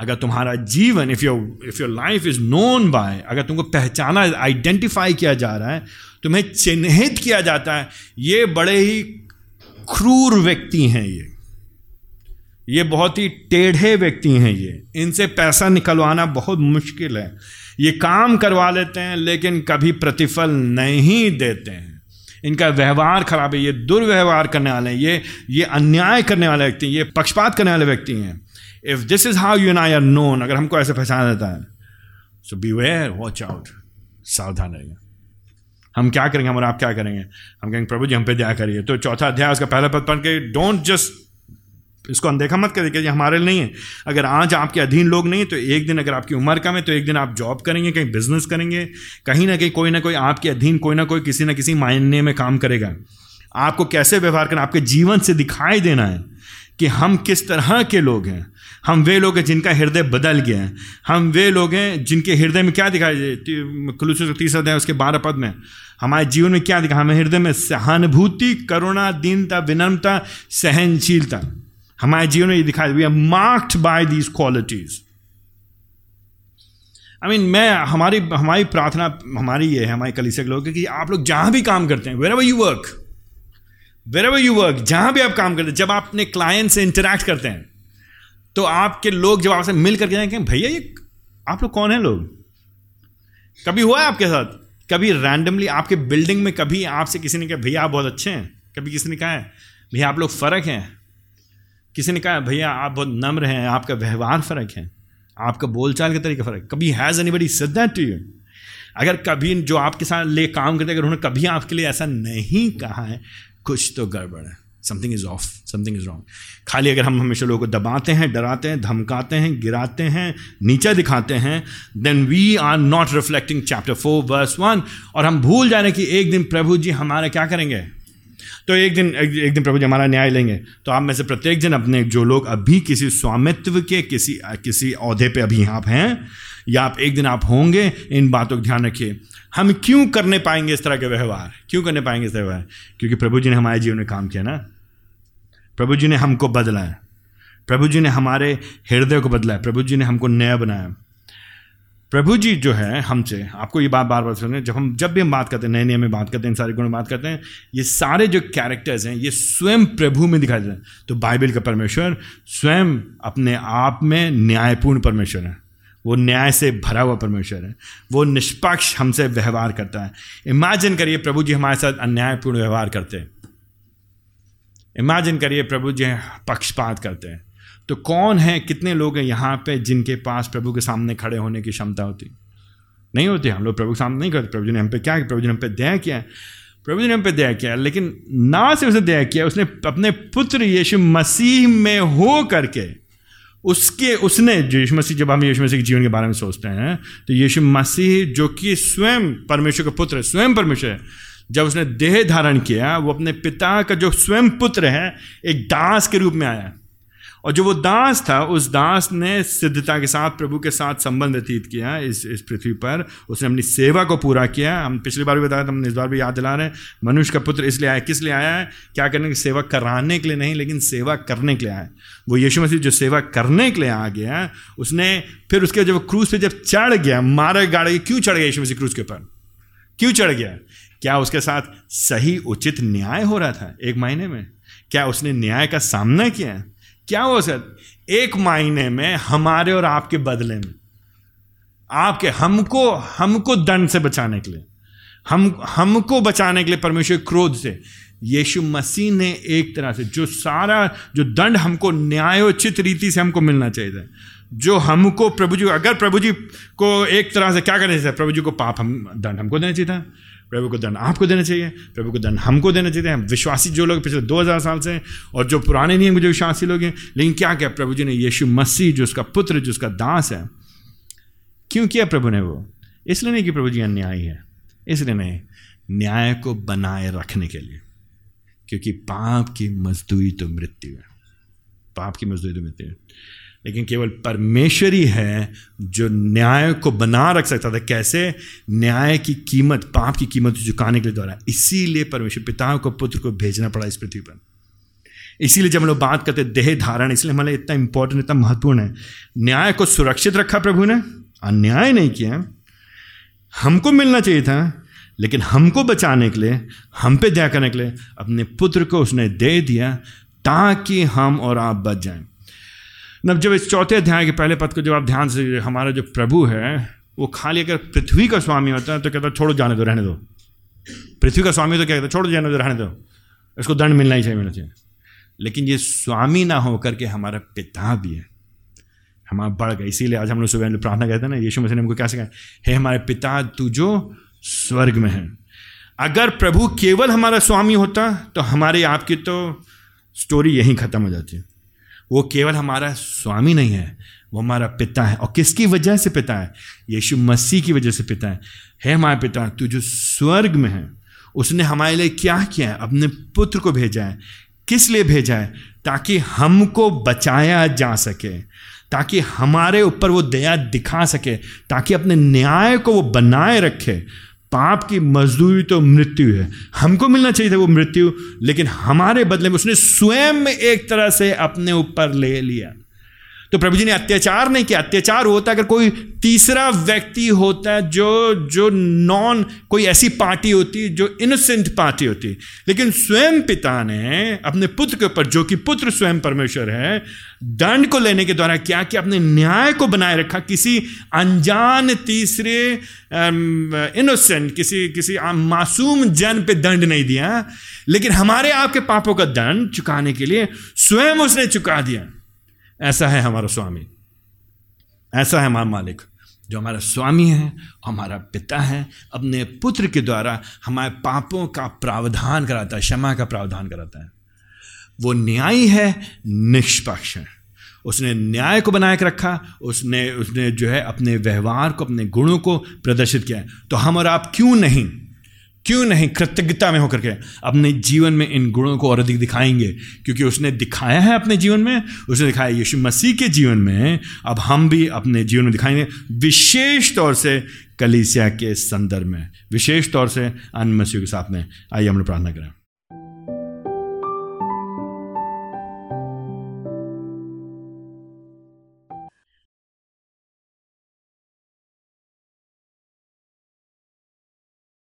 अगर तुम्हारा जीवन if your if your life is known by अगर तुमको पहचाना आइडेंटिफाई किया जा रहा है, तुम्हें चिन्हित किया जाता है, ये बड़े ही क्रूर व्यक्ति हैं ये। ये बहुत ही टेढ़े व्यक्ति हैं ये। इनसे पैसा निकलवाना बहुत मुश्किल है। ये काम करवा लेते हैं, लेकिन कभी प्रतिफल नहीं देते हैं। इनका व्यवहार खराब है, ये दुर्व्यवहार करने वाले हैं, ये ये अन्याय करने वाले व्यक्ति हैं, ये पक्षपात करने वाले व्यक्ति हैं। If this is how you and I are known अगर हमको ऐसे पहचाना देता है so beware watch out सावधान रहेगा हम क्या करेंगे? हम आप क्या करेंगे? हम कहेंगे, प्रभु जी, हम पे दया करिए। तो चौथा अध्याय, उसका पहला पद पढ़ के डोंट जस्ट इसको अनदेखा मत करिए कि हमारे लिए नहीं है। अगर आज आपके अधीन लोग नहीं है तो एक दिन अगर आपकी उम्र कम है तो एक दिन आप जॉब करेंगे, कहीं बिज़नेस करेंगे, कहीं ना कहीं, कोई ना कोई आपके अधीन, कोई ना कोई किसी ना किसी मायने में काम करेगा। आपको कैसे व्यवहार करना आपके जीवन से दिखाई देना है। कि हम किस तरह के लोग हैं? हम वे लोग हैं जिनका हृदय बदल गया है। हम वे लोग हैं जिनके हृदय में क्या दिखाई दे खुलूस तीसरा अध्याय उसके बारह पद में। हमारे जीवन में क्या दिखा हमें हृदय में सहानुभूति, करुणा, दीनता, विनम्रता, सहनशीलता। हमारे जीवन में ये दिखाई we are marked by these qualities I mean मैं हमारी हमारी प्रार्थना हमारी ये है, हमारे कलिसे के लोग कि आप लोग जहाँ भी काम करते हैं wherever you work wherever you work जहाँ भी आप काम करते हैं, जब आप अपने क्लाइंट से इंटरेक्ट करते हैं तो आपके लोग जब आपसे मिल करके जाएँगे, भैया, ये आप लोग कौन है लोग? कभी हुआ है आपके साथ? कभी रैंडमली आपके बिल्डिंग में कभी आपसे किसी ने कहा, भैया, आप बहुत अच्छे हैं। कभी किसी ने कहा है, भैया, आप लोग फ़र्क हैं। किसी ने कहा, भैया, आप बहुत नम्र हैं, आपका व्यवहार फ़र्क है, आपका बोलचाल का तरीका फ़र्क कभी has anybody said that to you अगर कभी जो आपके साथ ले काम करते अगर उन्होंने कभी आपके लिए ऐसा नहीं कहा है कुछ तो गड़बड़ है। Something is off something is wrong खाली अगर हम हमेशा लोगों को दबाते हैं डराते हैं धमकाते हैं गिराते हैं नीचा दिखाते हैं then we are not reflecting chapter four verse one और हम भूल जा रहे हैं कि एक दिन प्रभु जी हमारे क्या करेंगे? तो एक दिन एक, एक दिन प्रभु जी हमारा न्याय लेंगे। तो आप में से प्रत्येक जन अपने जो लोग अभी किसी स्वामित्व के किसी किसी अहदे पे अभी आप हैं या आप एक दिन आप होंगे, इन बातों का ध्यान रखिए। हम क्यों करने पाएँगे इस तरह के व्यवहार? क्यों करने पाएँगे इस तरह व्यवहार? क्योंकि प्रभु जी ने हमारे जीवन में काम किया ना। प्रभु जी ने हमको बदला है। प्रभु जी ने हमारे हृदय को बदला है। प्रभु जी ने हमको नया बनाया प्रभु जी जो है हमसे, आपको ये बात बार बार सुने जब हम, जब भी हम बात करते हैं नए नियम में बात करते हैं, इन सारे गुणों में बात करते हैं, ये सारे जो कैरेक्टर्स हैं, ये स्वयं प्रभु में दिखाई देते हैं। तो बाइबल का परमेश्वर स्वयं अपने आप में न्यायपूर्ण परमेश्वर है। वो न्याय से भरा हुआ परमेश्वर है। वो निष्पक्ष हमसे व्यवहार करता है। इमेजिन करिए प्रभु जी हमारे साथ अन्यायपूर्ण व्यवहार करते हैं। इमेजिन करिए प्रभु जी पक्षपात करते हैं। तो कौन है, कितने लोग हैं यहाँ पे जिनके पास प्रभु के सामने खड़े होने की क्षमता होती? नहीं होती, हम लोग प्रभु के सामने नहीं करते। प्रभु जी ने हम पे क्या प्रभु जी ने हम पे दया किया है। प्रभु जी ने हम पे दया किया लेकिन ना से उसने दया किया, उसने अपने पुत्र यीशु मसीह में हो करके उसके, उसने यीशु मसीह, जब हम यीशु मसीह के जीवन के बारे में सोचते हैं तो यीशु मसीह, जो कि स्वयं परमेश्वर का पुत्र है, स्वयं परमेश्वर है, जब उसने देह धारण किया, वो अपने पिता का जो स्वयं पुत्र है, एक दास के रूप में आया। और जो वो दास था, उस दास ने सिद्धता के साथ, प्रभु के साथ संबंध व्यतीत किया इस इस पृथ्वी पर। उसने अपनी सेवा को पूरा किया। हम पिछली बार भी बताया था हम इस बार भी याद दिला रहे हैं, मनुष्य का पुत्र इसलिए आया, किस लिए आया है? क्या करने की सेवा कराने के लिए नहीं, लेकिन सेवा करने के लिए आया वो यीशु मसीह जो सेवा करने के लिए आ गया, उसने फिर उसके जब क्रूज पे जब चढ़ गया, मारे गाड़े, क्यों चढ़ गया यीशु मसीह क्रूज के ऊपर? क्यों चढ़ गया? क्या उसके साथ सही उचित न्याय हो रहा था एक महीने में? क्या उसने न्याय का सामना किया? क्या हो सर? एक महीने में हमारे और आपके बदले में, आपके, हमको हमको दंड से बचाने के लिए, हम, हमको बचाने के लिए परमेश्वर क्रोध से, यीशु मसीह ने एक तरह से जो सारा, जो दंड हमको न्यायोचित रीति से हमको मिलना चाहिए था, जो हमको प्रभु जी अगर प्रभु जी को एक तरह से क्या करना चाहिए प्रभु जी को पाप हम, दंड हमको देना चाहिए था। प्रभु को दंड आपको देना चाहिए, प्रभु को दंड हमको देना चाहिए। हम विश्वासी जो लोग पिछले 2000 साल से हैं और जो पुराने नियम जो विश्वासी लोग हैं, लेकिन क्या किया प्रभु जी ने यीशु मसीह, जो उसका पुत्र, जो उसका दास है, क्यों किया प्रभु ने वो? इसलिए नहीं कि प्रभु जी अन्यायी है, इसलिए नहीं, न्याय को बनाए रखने के लिए, क्योंकि पाप की मजदूरी तो मृत्यु है। पाप की मजदूरी तो मृत्यु है। लेकिन केवल परमेश्वर ही है जो न्याय को बना रख सकता था। कैसे? न्याय की कीमत, पाप की कीमत चुकाने के लिए द्वारा। इसीलिए परमेश्वर पिता को, पुत्र को भेजना पड़ा इस पृथ्वी पर। इसीलिए जब हम लोग बात करते देह धारण, इसलिए हमारे इतना इंपॉर्टेंट इतना महत्वपूर्ण है। न्याय को सुरक्षित रखा प्रभु ने, अन्याय नहीं किया। हमको मिलना चाहिए था, लेकिन हमको बचाने के लिए, हम पे दया करने के लिए अपने पुत्र को उसने दे दिया ताकि हम और आप बच जाएँ। नब जब इस चौथे अध्याय के पहले पद को जब आप ध्यान से हमारा जो प्रभु है, वो खाली अगर पृथ्वी का स्वामी होता है तो कहता, छोड़ो, जाने दो, रहने दो। पृथ्वी का स्वामी तो क्या कहता, छोड़ो, जाने दो, रहने दो। इसको दंड मिलना ही चाहिए, मिलना चाहिए। लेकिन ये स्वामी ना होकर के हमारा पिता भी है। हमारा बढ़ गए, इसीलिए आज हम लोग सुबह प्रार्थना कहते हैं ना, यीशु मसीह ने हमको क्या सिखाया? हे हमारे पिता, तू जो स्वर्ग में है। अगर प्रभु केवल हमारा स्वामी होता तो हमारे आपकी तो स्टोरी यहीं खत्म हो जाती। है वो केवल हमारा स्वामी नहीं है, वो हमारा पिता है। और किसकी वजह से पिता है? यीशु मसीह की वजह से पिता है। है हमारा पिता, तू जो स्वर्ग में है, उसने हमारे लिए क्या किया है? अपने पुत्र को भेजा है। किस लिए भेजा है? ताकि हमको बचाया जा सके, ताकि हमारे ऊपर वो दया दिखा सके, ताकि अपने न्याय को वो बनाए रखे पाप की मजदूरी तो मृत्यु है। हमको मिलना चाहिए था वो मृत्यु, लेकिन हमारे बदले में उसने स्वयं एक तरह से अपने ऊपर ले लिया। तो प्रभु जी ने अत्याचार नहीं किया। अत्याचार होता अगर कोई तीसरा व्यक्ति होता है जो जो नॉन कोई ऐसी पार्टी होती जो इनोसेंट पार्टी होती। लेकिन स्वयं पिता ने अपने पुत्र के ऊपर, जो कि पुत्र स्वयं परमेश्वर है, दंड को लेने के द्वारा क्या कि अपने न्याय को बनाए रखा। किसी अनजान तीसरे इनोसेंट किसी किसी मासूम जन पे दंड नहीं दिया। लेकिन हमारे आपके पापों का दंड चुकाने के लिए स्वयं उसने चुका दिया। ऐसा है हमारा स्वामी। ऐसा है हमारा मालिक। जो हमारा स्वामी है, हमारा पिता है, अपने पुत्र के द्वारा हमारे पापों का प्रावधान कराता है, क्षमा का प्रावधान कराता है। वो न्याय है, निष्पक्ष है। उसने न्याय को बनाए के रखा, उसने उसने जो है अपने व्यवहार को, अपने गुणों को प्रदर्शित किया तो हम और आप क्यों नहीं? क्यों नहीं? कृतज्ञता में होकर के। अपने जीवन में इन गुणों को और अधिक दिखाएँगे। क्योंकि उसने दिखाया है अपने जीवन में, उसने दिखाया यीशु मसीह के जीवन में। अब हम भी अपने जीवन में दिखाएँगे, विशेष तौर से कलीसिया के संदर्भ में। विशेष तौर से अन्य मसीह के साथ में। आइए हम लोग प्रार्थना करें।